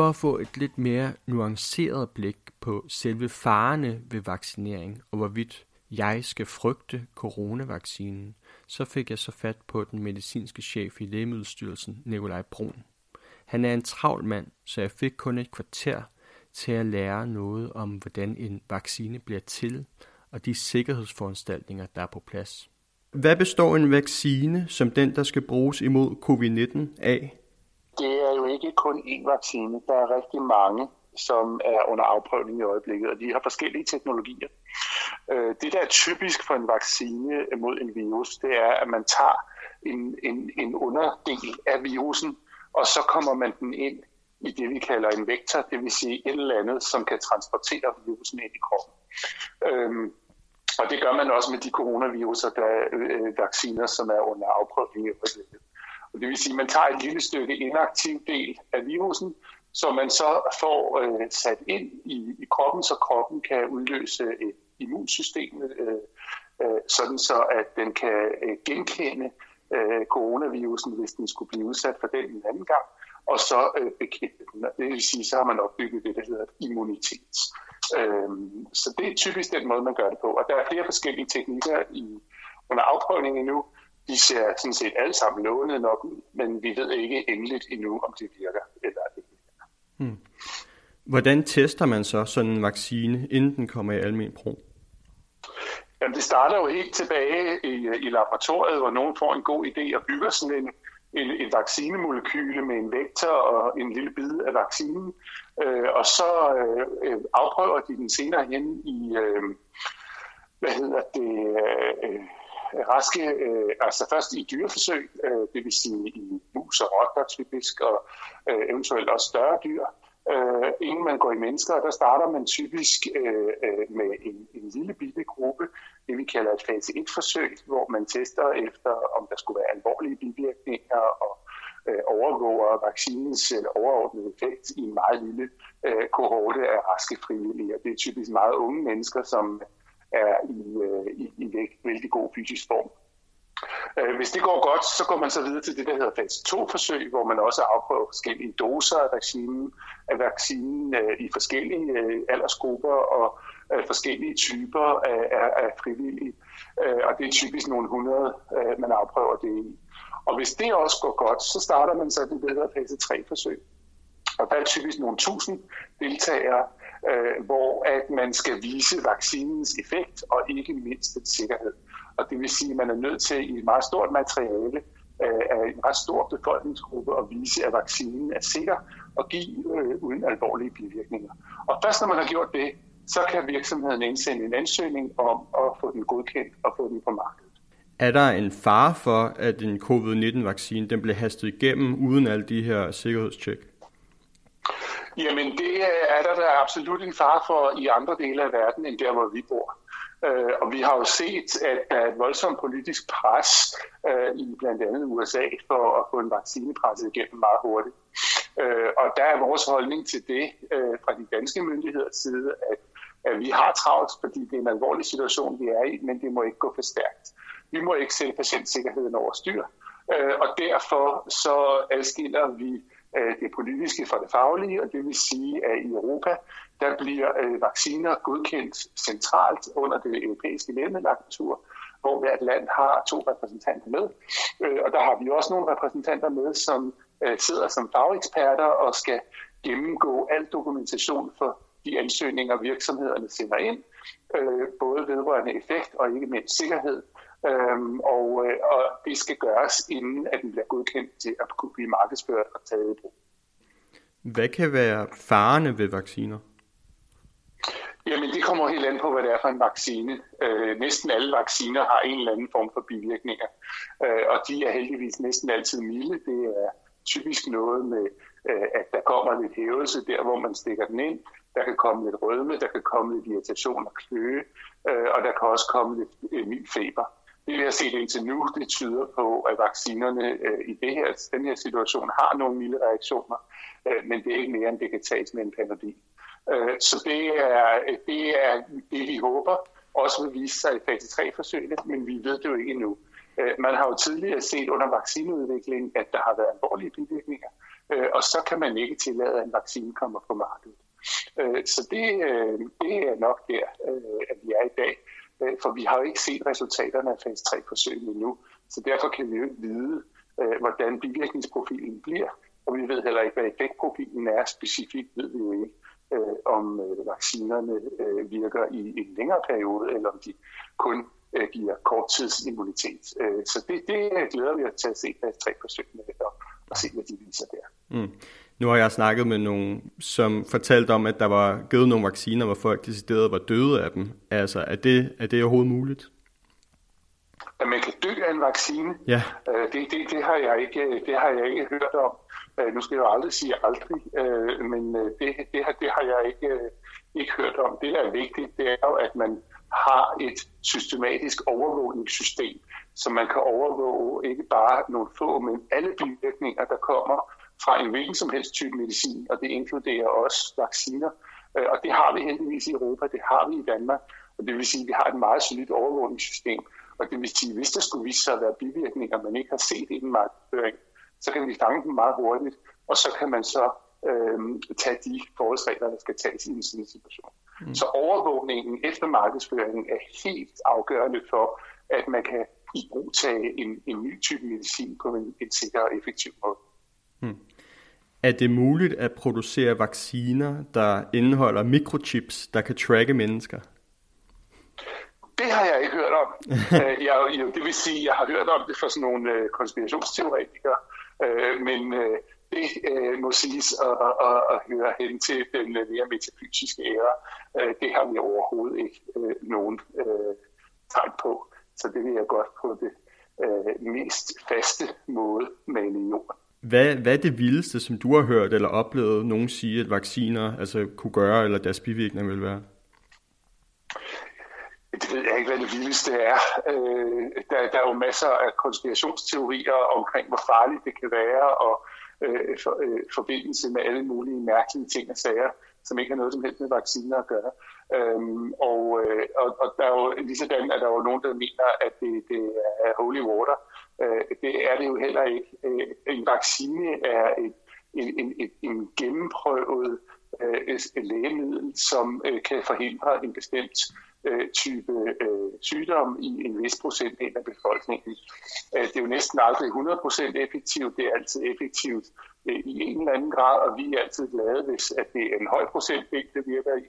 For at få et lidt mere nuanceret blik på selve farerne ved vaccinering og hvorvidt jeg skal frygte coronavaccinen, så fik jeg så fat på den medicinske chef i Lægemiddelstyrelsen, Nikolaj Brun. Han er en travl mand, så jeg fik kun et kvarter til at lære noget om, hvordan en vaccine bliver til, og de sikkerhedsforanstaltninger, der er på plads. Hvad består en vaccine, som den, der skal bruges imod covid-19 af? Ikke kun én vaccine. Der er rigtig mange, som er under afprøvning i øjeblikket, og de har forskellige teknologier. Øh, det, der er typisk for en vaccine mod en virus, det er, at man tager en, en, en underdel af virusen, og så kommer man den ind i det, vi kalder en vektor, det vil sige et eller andet, som kan transportere virusen ind i kroppen. Øhm, og det gør man også med de coronaviruser, der er øh, vacciner, som er under afprøvning i øjeblikket. Det vil sige, at man tager et lille stykke inaktiv del af virusen, som man så får øh, sat ind i, i kroppen, så kroppen kan udløse øh, et immunsystem, øh, øh, sådan så at den kan øh, genkende øh, coronavirusen, hvis den skulle blive udsat for den en anden gang, og så øh, bekæmpe den. Og det vil sige, så har man opbygget det, der hedder immunitet. Øh, så det er typisk den måde, man gør det på. Og der er flere forskellige teknikker i, under afprøvning endnu. De ser sådan set alle sammen lovende nok ud, men vi ved ikke endeligt endnu, om det virker eller ikke. Hvordan tester man så sådan en vaccine, inden den kommer i almen brug? Jamen, det starter jo helt tilbage i, i laboratoriet, hvor nogen får en god idé og bygger sådan en, en, en vaccinemolekyle med en vektor og en lille bid af vaccinen. Øh, og så øh, afprøver de den senere hen i, øh, hvad hedder det, øh, raske, øh, altså først i dyreforsøg, øh, det vil sige i mus og rotter typisk, og øh, eventuelt også større dyr. Øh, inden man går i mennesker, der starter man typisk øh, øh med en, en lille bitte gruppe, det vi kalder et fase 1-forsøg, hvor man tester efter, om der skulle være alvorlige bivirkninger og øh, overvåger vaccinens eller overordnede effekt i en meget lille øh, kohorte af raske frivillige. Det er typisk meget unge mennesker, som er i, øh, i, i vældig god fysisk form. Øh, hvis det går godt, så går man så videre til det, der hedder fase 2-forsøg, hvor man også afprøver forskellige doser af vaccinen, af vaccinen øh, i forskellige øh, aldersgrupper og forskellige typer af, af, af frivillige. Og det er typisk nogle 100, man afprøver det i. Og hvis det også går godt, så starter man så det, der hedder fase 3-forsøg. Og der er typisk nogle tusind deltagere, øh, hvor at man skal vise vaccinens effekt og ikke mindst den sikkerhed. Og det vil sige, at man er nødt til i et meget stort materiale øh, af en ret stor befolkningsgruppe at vise, at vaccinen er sikker og give øh, uden alvorlige bivirkninger. Og først når man har gjort det, så kan virksomheden indsende en ansøgning om at få den godkendt og få den på markedet. Er der en fare for, at en covid-19-vaccine den bliver hastet igennem uden alle de her sikkerhedstjek? Jamen det er der, der er absolut en fare for i andre dele af verden, end der, hvor vi bor. Øh, og vi har jo set, at der er et voldsomt politisk pres øh, i blandt andet USA for at få en vaccine presset igennem meget hurtigt. Øh, og der er vores holdning til det øh, fra de danske myndigheders side, at, at vi har travlt, fordi det er en alvorlig situation, vi er i, men det må ikke gå for stærkt. Vi må ikke sætte patientsikkerheden over styr. Øh, og derfor så adskiller vi Øh, det politiske fra det faglige, og det vil sige, at i Europa, der bliver øh, vacciner godkendt centralt under det europæiske lægemiddelagentur, hvor hvert land har to repræsentanter med. Øh, og der har vi også nogle repræsentanter med, som sidder som fageksperter og skal gennemgå al dokumentation for de ansøgninger, virksomhederne sender ind, både vedrørende effekt og ikke mindst sikkerhed. Øhm, og, øh, og det skal gøres, inden at den bliver godkendt til at kunne blive markedsført og taget i brug. Hvad kan være farerne ved vacciner? Jamen, det kommer helt an på, hvad det er for en vaccine. Øh, næsten alle vacciner har en eller anden form for bivirkninger, øh, og de er heldigvis næsten altid milde. Det er typisk noget med, øh, at der kommer lidt hævelse der, hvor man stikker den ind. Der kan komme lidt rødme, der kan komme lidt irritation og kløe, øh, og der kan også komme lidt øh, mild feber. Det vi har set indtil nu, det tyder på, at vaccinerne øh, i det her, den her situation har nogle milde reaktioner, øh, men det er ikke mere, end det kan tages med en panodil. Øh, så det er, det er det, vi håber også vil vise sig i fase 3-forsøgene, men vi ved det jo ikke endnu. Øh, man har jo tidligere set under vaccineudviklingen, at der har været alvorlige bivirkninger, øh, og så kan man ikke tillade, at en vaccine kommer på markedet. Øh, så det, øh, det er nok der, øh, at vi er i dag, Øh, for vi har jo ikke set resultaterne af fase 3-forsøgene endnu, så derfor kan vi jo ikke vide, øh, hvordan bivirkningsprofilen bliver, og vi ved heller ikke, hvad effektprofilen er specifikt, ved vi jo ikke øh, om øh, vaccinerne øh, virker i en længere periode, eller om de kun øh, giver korttidsimmunitet. Øh, så det, det glæder vi os til at se fase 3 forsøgene og, og se, hvad de viser der. Mm. Nu har jeg snakket med nogen, som fortalte om, at der var givet nogle vacciner, hvor folk decideret var døde af dem. Altså, er det, er det overhovedet muligt? At man kan dø af en vaccine, ja. øh, det, det, det, har jeg ikke, det har jeg ikke hørt om. Øh, nu skal jeg jo aldrig sige aldrig, øh, men det, det, har, det har jeg ikke, ikke hørt om. Det, der er vigtigt, det er jo, at man har et systematisk overvågningssystem, så man kan overvåge ikke bare nogle få, men alle bivirkninger, der kommer fra en hvilken som helst type medicin, og det inkluderer også vacciner. Øh, og det har vi heldigvis i Europa, det har vi i Danmark, og det vil sige, at vi har et meget solidt overvågningssystem. Og det vil sige, at hvis der skulle vise sig at være bivirkninger, man ikke har set i den markedsføring, så kan vi fange dem meget hurtigt, og så kan man så øh, tage de forholdsregler, der skal tages i en sådan situation. Mm. Så overvågningen efter markedsføringen er helt afgørende for, at man kan i brug tage en, en ny type medicin på en, en sikker og effektiv måde. Mm. Er det muligt at producere vacciner, der indeholder mikrochips, der kan tracke mennesker? Det har jeg ikke hørt om. Øh, jeg, det vil sige, at jeg har hørt om det fra sådan nogle øh, konspirationsteoretikere, Øh, men øh, det øh, må siges at, at, at høre hen til den mere metafysiske æra. Øh, det har vi overhovedet ikke øh, nogen øh, tegn på. Så det vil jeg godt på det øh, mest faste måde male i jorden. Hvad, hvad er det vildeste, som du har hørt eller oplevet nogen sige, at vacciner altså, kunne gøre, eller deres bivirkninger vil være? Det ved jeg ikke, hvad det vildeste er. Øh, der, der er jo masser af konspirationsteorier omkring, hvor farligt det kan være, og øh, for, øh, forbindelse med alle mulige mærkelige ting og sager som ikke har noget som helst med vacciner at gøre. Øhm, og, øh, og, og der er jo lige sådan, at der er jo nogen, der mener, at det, det er holy water. Øh, det er det jo heller ikke. Øh, en vaccine er et, en, en, en, en gennemprøvet øh, lægemiddel, som øh, kan forhindre en bestemt øh, Øh, type øh, sygdom i en vis procentdel af befolkningen. Øh, det er jo næsten aldrig 100% effektivt, det er altid effektivt øh, i en eller anden grad, og vi er altid glade, hvis at det er en høj procentdel, det virker i.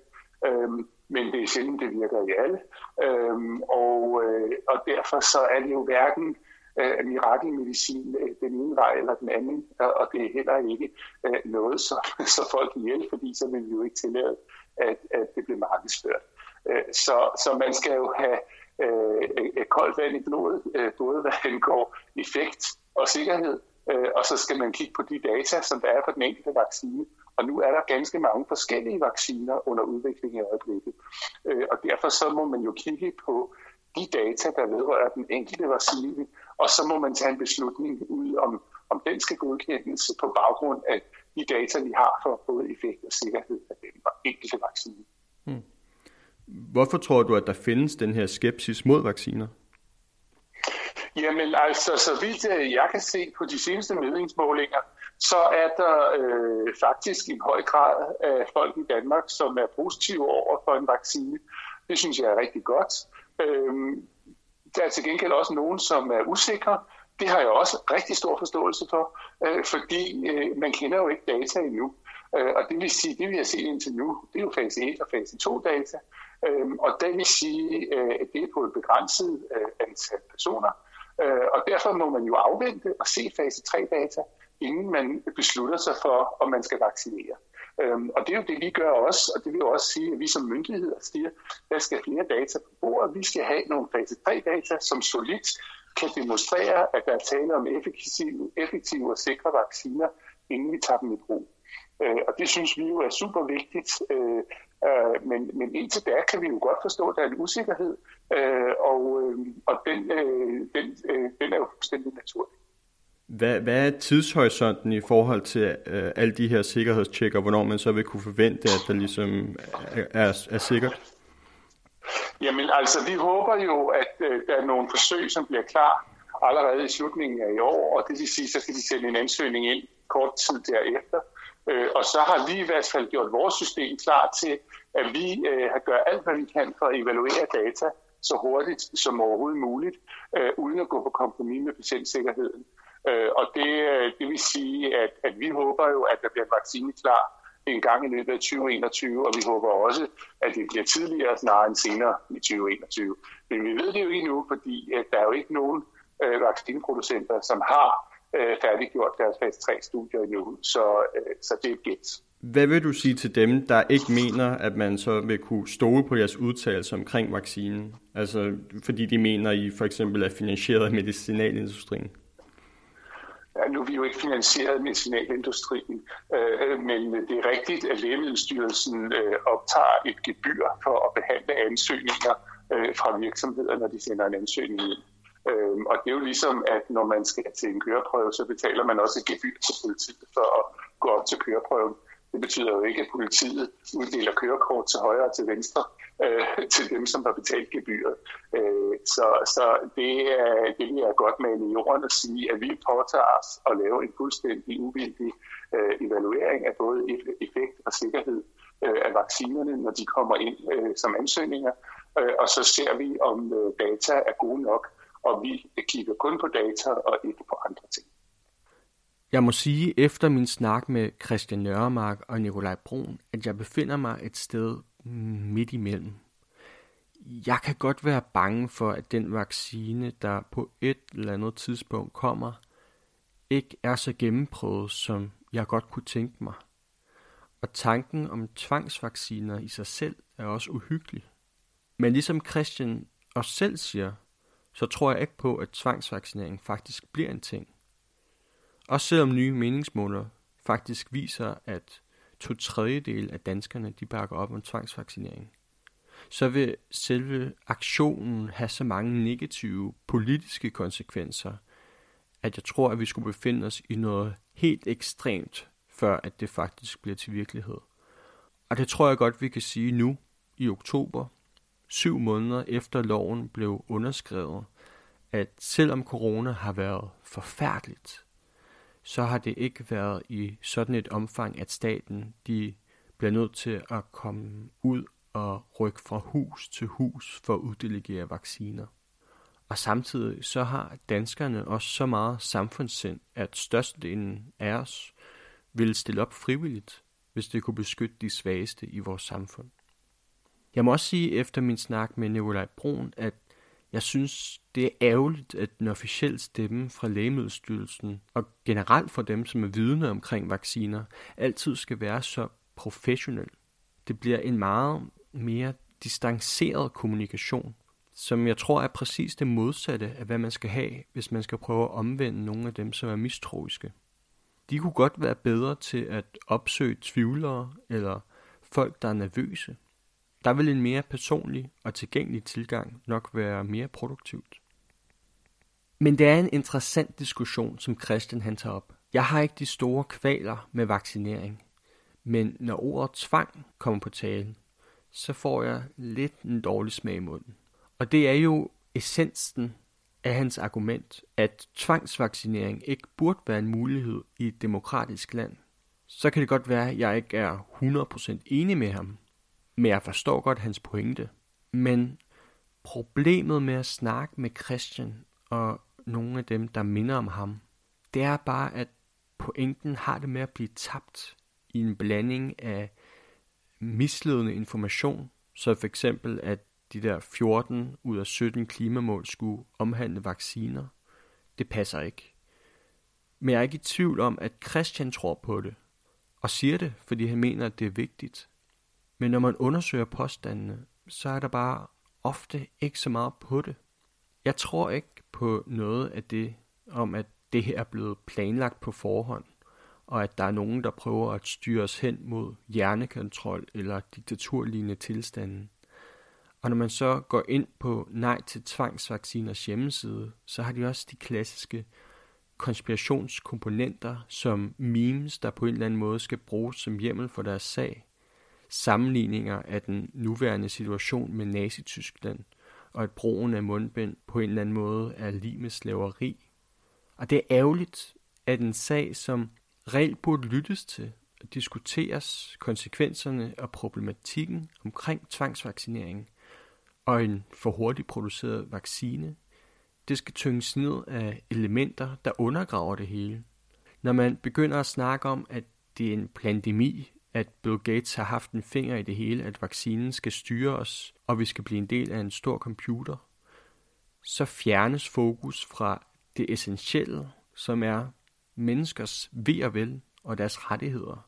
Øh, men det er sjældent, det virker i alle. Øhm, og, øh, og derfor så er det jo hverken øh, mirakelmedicin øh, den ene vej eller den anden, og, og det er heller ikke øh, noget, så, så folk ihjel, fordi så vil vi jo ikke tillade, at, at det bliver markedsført. Øh, så, så man skal jo have øh, koldt vand i blodet, øh, både hvad angår effekt og sikkerhed, øh, og så skal man kigge på de data, som der er for den enkelte vaccine. Og nu er der ganske mange forskellige vacciner under udvikling i øjeblikket. Øh, og derfor så må man jo kigge på de data, der vedrører den enkelte vaccine, og så må man tage en beslutning ud, om, om den skal godkendes på baggrund af de data, vi har for både effekt og sikkerhed af den enkelte vaccine. Hmm. Hvorfor tror du, at der findes den her skepsis mod vacciner? Jamen altså, så vidt øh, jeg kan se på de seneste meningsmålinger, så er der øh, faktisk en høj grad af folk i Danmark, som er positive over for en vaccine. Det synes jeg er rigtig godt. Øh, der er til gengæld også nogen, som er usikre. Det har jeg også rigtig stor forståelse for, øh, fordi øh, man kender jo ikke data endnu. Øh, og det vil sige, det vi har set indtil nu, det er jo fase 1 og fase 2 data. Øh, og det vil sige, øh, at det er på et begrænset øh, antal personer. Øh, og derfor må man jo afvente og se fase 3 data, inden man beslutter sig for, om man skal vaccinere. Øhm, og det er jo det, vi gør også, og det vil jo også sige, at vi som myndigheder siger, at der skal flere data på bordet. Vi skal have nogle fase 3-data, som solidt kan demonstrere, at der er tale om effektive, effektive og sikre vacciner, inden vi tager dem i brug. Øh, og det synes vi jo er super vigtigt. Øh, øh, men, men indtil da kan vi jo godt forstå, at der er en usikkerhed, øh, og, øh, og den, øh, den, øh, den er jo fuldstændig naturlig. Hvad, hvad er tidshorisonten i forhold til øh, alle de her sikkerhedstjekker, hvornår man så vil kunne forvente, at der ligesom er, er, er sikkert? Jamen altså, vi håber jo, at øh, der er nogle forsøg, som bliver klar allerede i slutningen af i år, og det vil sige, så skal de sende en ansøgning ind kort tid derefter. Øh, og så har vi i hvert fald gjort vores system klar til, at vi øh, har gjort alt, hvad vi kan for at evaluere data så hurtigt som overhovedet muligt, øh, uden at gå på kompromis med patientsikkerheden. Øh, og det, øh, det vil sige, at, at vi håber jo, at der bliver en vaccine klar en gang i løbet af 2021, og vi håber også, at det bliver tidligere snarere end senere i 2021. Men vi ved det jo ikke nu, fordi at der er jo ikke nogen øh, vaccineproducenter, som har øh, færdiggjort deres fase 3-studier endnu, så, øh, så det er et gæt. Hvad vil du sige til dem, der ikke mener, at man så vil kunne stole på jeres udtalelser omkring vaccinen? Altså, fordi de mener, at I for eksempel er finansieret af medicinalindustrien? Ja, nu er vi jo ikke finansieret medicinalindustrien, øh, men det er rigtigt, at Lægemiddelstyrelsen øh, optager et gebyr for at behandle ansøgninger øh, fra virksomheder, når de sender en ansøgning ind. Øh, og det er jo ligesom, at når man skal til en køreprøve, så betaler man også et gebyr til politiet for at gå op til køreprøven. Det betyder jo ikke, at politiet uddeler kørekort til højre og til venstre øh, til dem, som har betalt gebyret. Øh, så så det, er, det vil jeg godt med i jorden at sige, at vi påtager os at lave en fuldstændig uvildig øh, evaluering af både e-, effekt og sikkerhed øh, af vaccinerne, når de kommer ind øh, som ansøgninger. Øh, og så ser vi, om øh, data er gode nok, og vi kigger kun på data og ikke på andre ting. Jeg må sige efter min snak med Christian Nørremark og Nikolaj Brun, at jeg befinder mig et sted midt imellem. Jeg kan godt være bange for, at den vaccine, der på et eller andet tidspunkt kommer, ikke er så gennemprøvet, som jeg godt kunne tænke mig. Og tanken om tvangsvacciner i sig selv er også uhyggelig. Men ligesom Christian også selv siger, så tror jeg ikke på, at tvangsvaccinering faktisk bliver en ting. Også selvom nye meningsmåler faktisk viser, at to tredjedel af danskerne de bakker op om tvangsvaccinering, så vil selve aktionen have så mange negative politiske konsekvenser, at jeg tror, at vi skulle befinde os i noget helt ekstremt, før at det faktisk bliver til virkelighed. Og det tror jeg godt, vi kan sige nu i oktober, syv måneder efter loven blev underskrevet, at selvom corona har været forfærdeligt, så har det ikke været i sådan et omfang, at staten de bliver nødt til at komme ud og rykke fra hus til hus for at uddelegere vacciner. Og samtidig så har danskerne også så meget samfundssind, at størstedelen af os ville stille op frivilligt, hvis det kunne beskytte de svageste i vores samfund. Jeg må også sige efter min snak med Nikolaj Brun, at jeg synes, det er ærgerligt, at den officielle stemme fra Lægemiddelstyrelsen, og generelt for dem, som er vidne omkring vacciner, altid skal være så professionel. Det bliver en meget mere distanceret kommunikation, som jeg tror er præcis det modsatte af, hvad man skal have, hvis man skal prøve at omvende nogle af dem, som er mistroiske. De kunne godt være bedre til at opsøge tvivlere eller folk, der er nervøse. Der vil en mere personlig og tilgængelig tilgang nok være mere produktivt. Men det er en interessant diskussion, som Christian han tager op. Jeg har ikke de store kvaler med vaccinering, men når ordet tvang kommer på talen, så får jeg lidt en dårlig smag i munden. Og det er jo essensen af hans argument, at tvangsvaccinering ikke burde være en mulighed i et demokratisk land. Så kan det godt være, at jeg ikke er 100% enig med ham, men jeg forstår godt hans pointe. Men problemet med at snakke med Christian og nogle af dem, der minder om ham, det er bare, at pointen har det med at blive tabt i en blanding af misledende information, så for eksempel, at de der 14 ud af 17 klimamål skulle omhandle vacciner. Det passer ikke. Men jeg er ikke i tvivl om, at Christian tror på det, og siger det, fordi han mener, at det er vigtigt. Men når man undersøger påstandene, så er der bare ofte ikke så meget på det. Jeg tror ikke på noget af det om, at det her er blevet planlagt på forhånd, og at der er nogen, der prøver at styre os hen mod hjernekontrol eller diktaturlignende tilstanden. Og når man så går ind på Nej til tvangsvacciners hjemmeside, så har de også de klassiske konspirationskomponenter som memes, der på en eller anden måde skal bruges som hjemmel for deres sag. Sammenligninger af den nuværende situation med Nazi-Tyskland, og at brugen af mundbind på en eller anden måde er lige med slaveri. Og det er ærgerligt, at en sag, som reelt burde lyttes til, og diskuteres konsekvenserne og problematikken omkring tvangsvaccinering – og en for hurtigt produceret vaccine. Det skal tynges ned af elementer, der undergraver det hele. Når man begynder at snakke om, at det er en pandemi, at Bill Gates har haft en finger i det hele, at vaccinen skal styre os, og vi skal blive en del af en stor computer, så fjernes fokus fra det essentielle, som er menneskers ved og vel og deres rettigheder.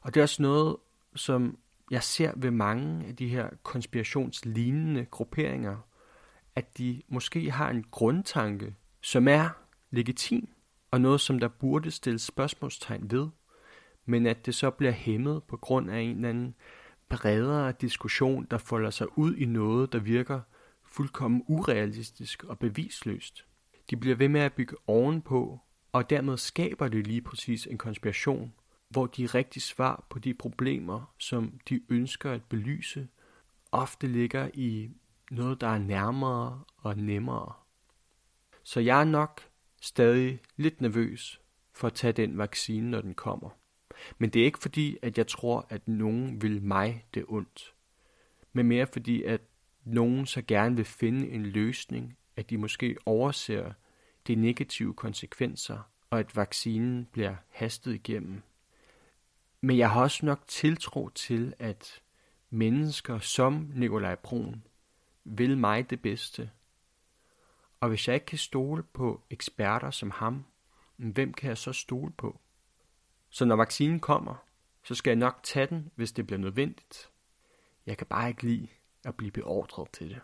Og det er også noget, som jeg ser ved mange af de her konspirationslignende grupperinger, at de måske har en grundtanke, som er legitim, og noget, som der burde stilles spørgsmålstegn ved, men at det så bliver hæmmet på grund af en eller anden bredere diskussion, der folder sig ud i noget, der virker fuldkommen urealistisk og bevisløst. De bliver ved med at bygge ovenpå, og dermed skaber det lige præcis en konspiration, hvor de rigtige svar på de problemer, som de ønsker at belyse, ofte ligger i noget, der er nærmere og nemmere. Så jeg er nok stadig lidt nervøs for at tage den vaccine, når den kommer. Men det er ikke fordi, at jeg tror, at nogen vil mig det ondt. Men mere fordi, at nogen så gerne vil finde en løsning, at de måske overser de negative konsekvenser, og at vaccinen bliver hastet igennem men jeg har også nok tiltro til, at mennesker som Nikolaj Brun vil mig det bedste. Og hvis jeg ikke kan stole på eksperter som ham, hvem kan jeg så stole på? Så når vaccinen kommer, så skal jeg nok tage den, hvis det bliver nødvendigt. Jeg kan bare ikke lide at blive beordret til det.